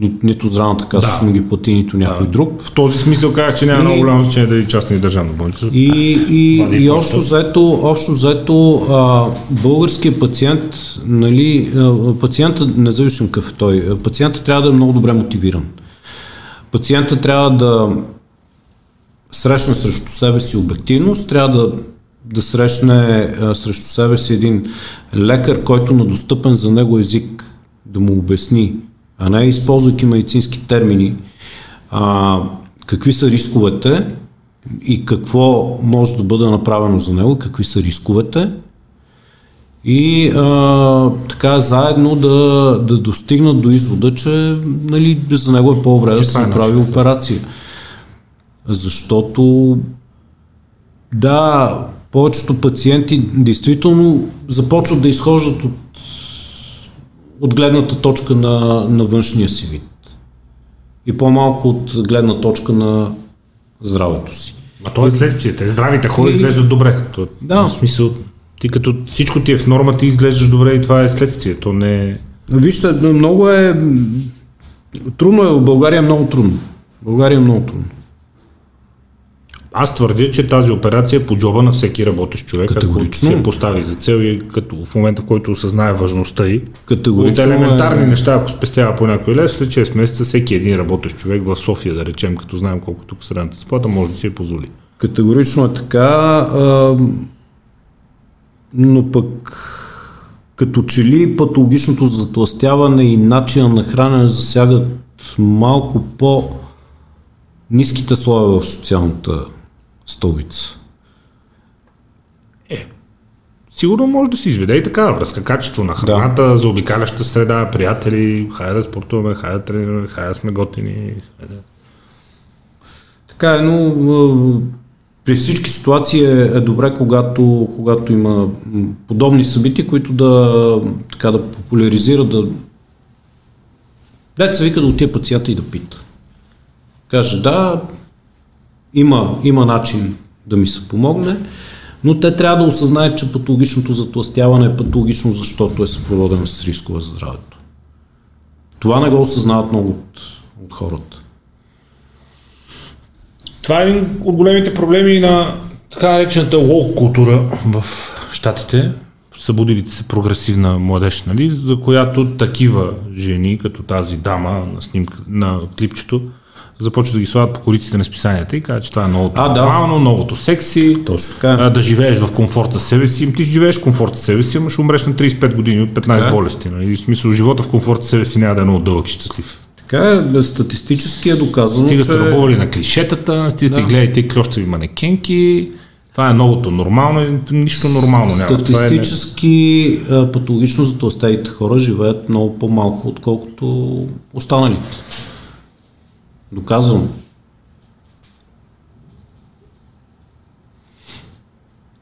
Ни, нито здравната каса да. ще му ги плати, нито някой да. друг. В този смисъл казах, че няма и... много голямо значение да е частна и държавна болница. И, и, и общо заето, общо заето а, българският пациент, нали, пациента, независимо какъв е той, пациента трябва да е много добре мотивиран. Пациента трябва да срещне срещу себе си обективност, трябва да, да срещне а, срещу себе си един лекар, който на достъпен за него език да му обясни, а не използвайки медицински термини, а, какви са рисковете и какво може да бъде направено за него, какви са рисковете и а, така заедно да, да достигнат до извода, че нали, за него е по-добре да се направи операция. Защото да, повечето пациенти действително започват да изхождат от, от гледната точка на, на външния си вид. И по-малко от гледна точка на здравето си. А то е следствие. Те здравите хора и... изглеждат добре. То, да. В смисъл, ти като всичко ти е в норма, ти изглеждаш добре и това е следствие. То не е... Вижте, много е... Трудно е в България, много трудно. България е много трудно. Аз твърдя, че тази операция е по джоба на всеки работещ човек, ако се постави за цел и като в момента, в който осъзнае важността и от елементарни е... неща, ако спестява по някой лев, след 6 месеца всеки един работещ човек в София, да речем, като знаем колко тук средната заплата, може да си я позволи. Категорично е така, а, но пък като че ли патологичното затластяване и начина на хранене засягат малко по ниските слоеве в социалната столица. Е, сигурно може да се изведе и такава връзка. Качество на храната, да. заобикаляща среда, приятели, хайде да спортуваме, хайде да тренираме, хайде да сме готини. Хайде. Така е, но при всички ситуации е, е добре, когато, когато има подобни събития, които да, така, да популяризират, да Дайте се вика да отиде пациента и да пита. Каже, да, има, има начин да ми се помогне, но те трябва да осъзнаят, че патологичното затластяване е патологично, защото е съпроводено с рискове за здравето. Това не го осъзнават много от, от хората. Това е един от големите проблеми на така наречената лоу култура в Штатите, събудилите се прогресивна младеж, нали, за която такива жени, като тази дама на снимка, на клипчето, започват да ги слагат по кориците на списанията и казват, че това е новото а, нормално, да. новото секси, Точно така. А, да живееш в комфорт със себе си. Ти живееш в комфорт със себе си, ама ще умреш на 35 години от 15 така. Е. болести. Нали? В смисъл, живота в комфорт със себе си няма да е много дълъг и щастлив. Така е, статистически е доказано, Стига сте че... на клишетата, стига да. гледайте клощави манекенки, това е новото нормално, нищо нормално няма. Статистически е... патологично за тластеите хора живеят много по-малко, отколкото останалите. Доказвам.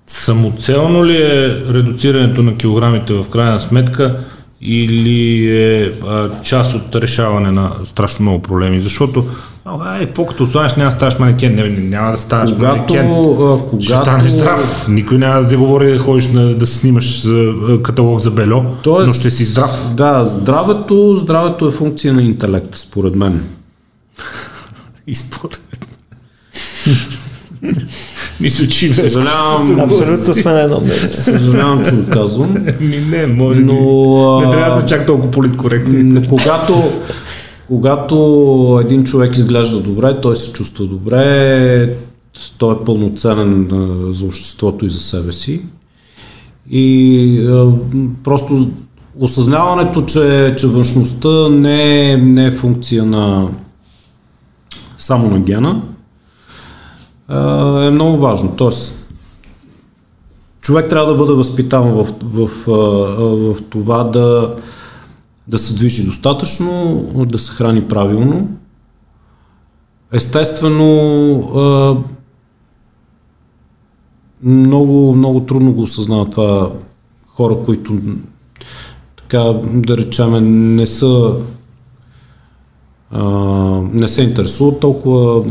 Самоцелно ли е редуцирането на килограмите в крайна сметка или е а, част от решаване на страшно много проблеми? Защото Ай, какво като останеш, няма да ставаш манекен, не, няма да ставаш когато, манекен, а, когато... ще станеш здрав. Никой няма да ти говори да ходиш на, да снимаш за каталог за бельо, Тоест, но ще си здрав. Да, здравето, здравето е функция на интелект, според мен. И според Мисля, че Съжалявам. Абсолютно сме на едно мнение. Съжалявам, че го казвам. Ми не, може но, би. Не трябва да сме чак толкова политкоректни. Но когато, когато един човек изглежда добре, той се чувства добре, той е пълноценен за обществото и за себе си. И а, просто осъзнаването, че, че външността не е, не е функция на само на гена, е много важно. Тоест, човек трябва да бъде възпитаван в, в, в, в това да, да се движи достатъчно, да се храни правилно. Естествено, много, много трудно го осъзнават това хора, които така да речем не са а, не се интересуват толкова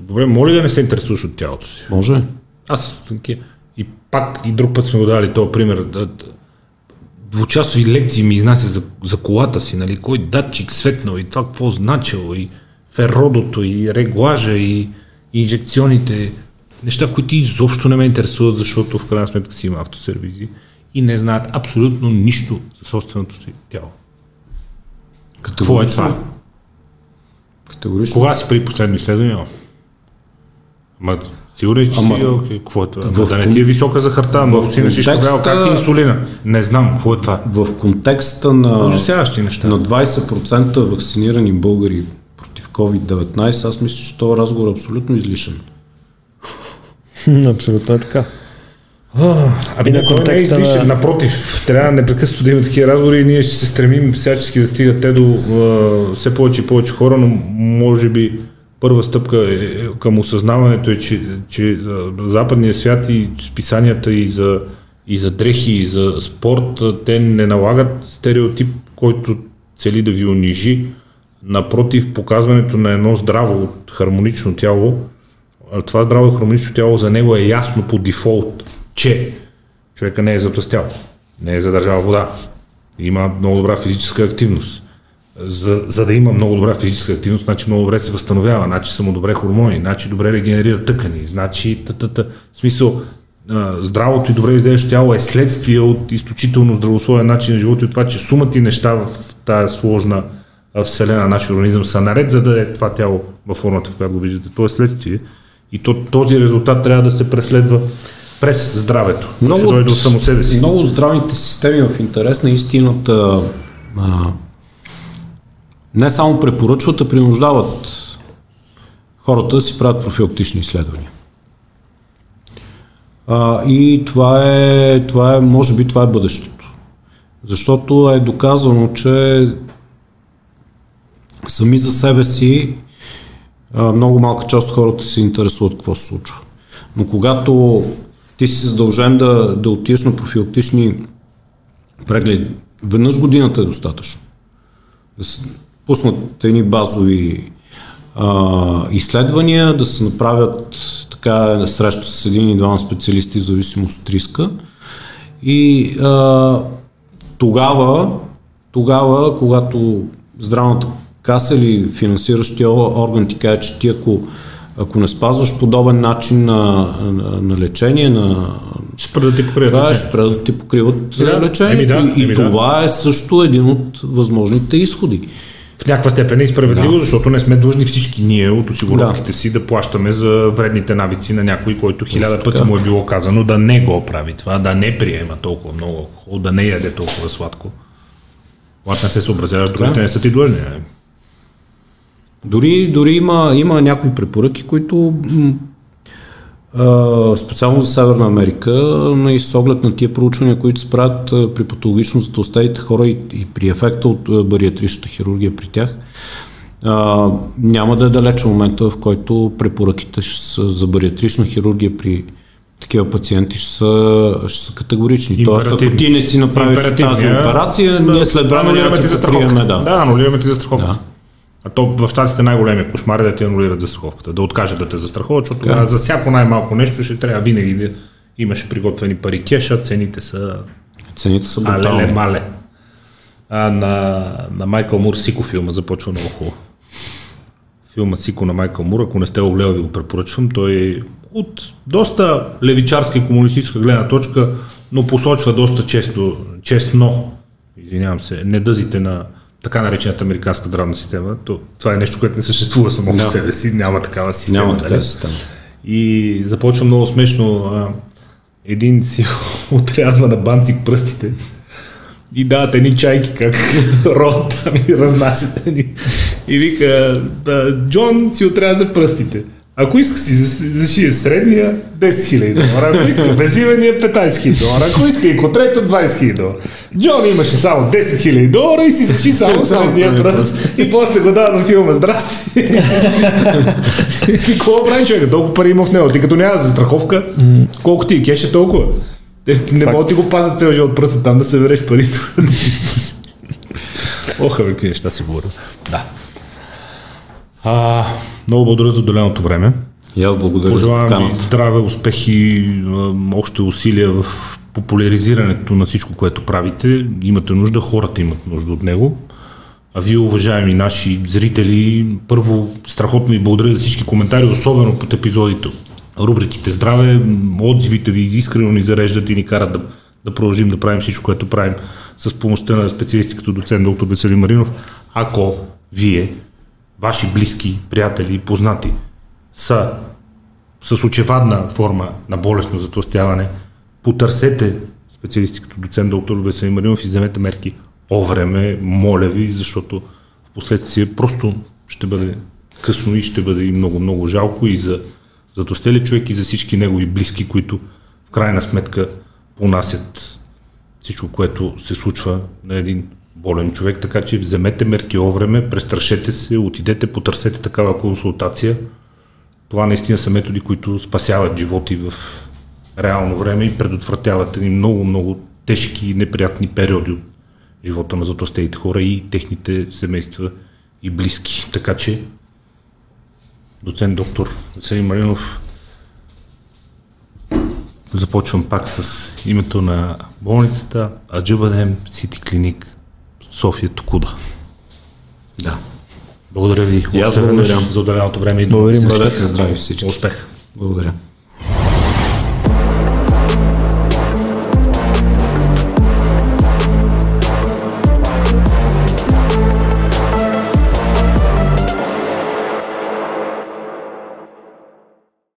Добре, моля да не се интересуваш от тялото си. Може. Аз и пак и друг път сме го дали този пример. Двучасови лекции ми изнася за, за колата си, нали, кой датчик светнал и това какво значило, и феродото, и реглажа, и инжекционите, неща, които изобщо не ме интересуват, защото в крайна сметка си има автосервизи и не знаят абсолютно нищо за собственото си тяло. Какво е това? Категорично. Кога си при последно изследване? Ма, сигурен, че Ама, си, окей, какво е това? в да не ти е висока захарта, но си на шишка контекста- бял, как ти е инсулина? Не знам, какво е това? В контекста на, неща. на 20% вакцинирани българи против COVID-19, аз мисля, че този разговор е абсолютно излишен. Абсолютно е така. Ами на той не е излишен, на- напротив, трябва непрекъснато да има такива разговори и ние ще се стремим всячески да стигат те до а, все повече и повече хора, но може би първа стъпка е, към осъзнаването е, че, че западният свят и списанията и за, и за дрехи, и за спорт, те не налагат стереотип, който цели да ви унижи. Напротив, показването на едно здраво, хармонично тяло, това здраво хармонично тяло за него е ясно по дефолт, че човека не е затластял, не е задържал вода, има много добра физическа активност. За, за да има много добра физическа активност, значи много добре се възстановява, значи са му добре хормони, значи добре регенерира тъкани, значи. В смисъл, здравото и добре изглеждащо тяло е следствие от изключително здравословен начин на живота и от това, че сумата и неща в тази сложна вселена, нашия организъм са наред, за да е това тяло във формата, в която го виждате. То е следствие и то, този резултат трябва да се преследва през здравето. Много ще дойде от само себе си. Много здравните системи в интерес на истината а, не само препоръчват, а принуждават хората да си правят профилактични изследвания. А, и това е, това е, може би това е бъдещето. Защото е доказано, че сами за себе си а, много малка част от хората се интересуват какво се случва. Но когато ти си задължен да, да отидеш на профилактични прегледи, веднъж годината е достатъчно. Да се пуснат едни базови а, изследвания, да се направят така среща с един и двама специалисти в зависимост от риска. И а, тогава, тогава, когато здравната каса или финансиращия орган ти каже, че ти ако, ако не спазваш подобен начин на, на, на лечение, на спра да ти покрият това ще лечение. спре да ти покриват Да, лечение. еми да, и и еми да. това е също един от възможните изходи. В някаква степен е справедливо, да. защото не сме длъжни всички ние от осигуровките да. си да плащаме за вредните навици на някой, който хиляда пъти му е било казано да не го прави това, да не приема толкова много алкохол, да не яде толкова сладко. Когато не се съобразяваш, другите не са ти длъжни. нали? Дори, дори има, има някои препоръки, които а, специално за Северна Америка, и с оглед на тия проучвания, които се правят при патологично затълстелите хора и, и при ефекта от бариатричната хирургия при тях, а, няма да е далеч момента, в който препоръките ще са за бариатрична хирургия при такива пациенти ще са, ще са категорични. Тоест, ако ти не си направиш тази операция, ние след време анулираме ти да за те покрием, страховката. да. Анулираме ти за страховката. Да. А то в щатите най-големия кошмар е да ти анулират за страховката, да откажат да те застраховат, защото тогава за всяко най-малко нещо ще трябва винаги да имаш приготвени пари кеша, цените са Цените са алеле брутални. мале. А на, на Майкъл Мур Сико филма започва много хубаво. Филмът Сико на Майкъл Мур, ако не сте го гледали, го препоръчвам. Той от доста левичарска и комунистическа гледна точка, но посочва доста често, честно, извинявам се, недъзите на така наречената американска здравна система. То, това е нещо, което не съществува само Да. по себе си, няма такава система. Няма нали? такава система. И започва много смешно. А, един си отрязва на банцик пръстите и дават едни чайки, как рот там и разнасят ни. И вика, да, Джон си отряза пръстите. Ако иска си зашие средния, 10 000 долара. Ако иска безивения, 15 000 долара. Ако иска и котрето, 20 000 долара. Джон имаше само 10 000 долара и си заши само средния пръст. И после го дава на филма Здрасти. какво прави човек? Толкова пари има в него. Ти като няма за страховка, колко ти е кеше толкова. Те не могат ти го пазят цял живот пръста там да събереш парите. Оха, какви неща си говоря. Да. А, много благодаря за отделеното време. И аз благодаря Пожелавам ви здраве, успехи, още усилия в популяризирането на всичко, което правите. Имате нужда, хората имат нужда от него. А вие, уважаеми наши зрители, първо страхотно ви благодаря за всички коментари, особено под епизодите. Рубриките здраве, отзивите ви искрено ни зареждат и ни карат да, да продължим да правим всичко, което правим с помощта на специалисти като доцент доктор Веселин Маринов. Ако вие ваши близки, приятели, познати са с очевадна форма на болестно затластяване, потърсете специалисти като доцент доктор Веселин Маринов и вземете мерки. О време, моля ви, защото в последствие просто ще бъде късно и ще бъде и много, много жалко и за затластелия човек и за всички негови близки, които в крайна сметка понасят всичко, което се случва на един болен човек, така че вземете мерки време, престрашете се, отидете, потърсете такава консултация. Това наистина са методи, които спасяват животи в реално време и предотвратяват ни много, много тежки и неприятни периоди от живота на затластелите хора и техните семейства и близки. Така че доцент доктор Веселин Маринов започвам пак с името на болницата Аджубадем Сити Клиник София Токуда. Да. Благодаря ви. И аз благодаря. за отделеното време и Благодарим. Бъдете здрави всички. Успех. Благодаря.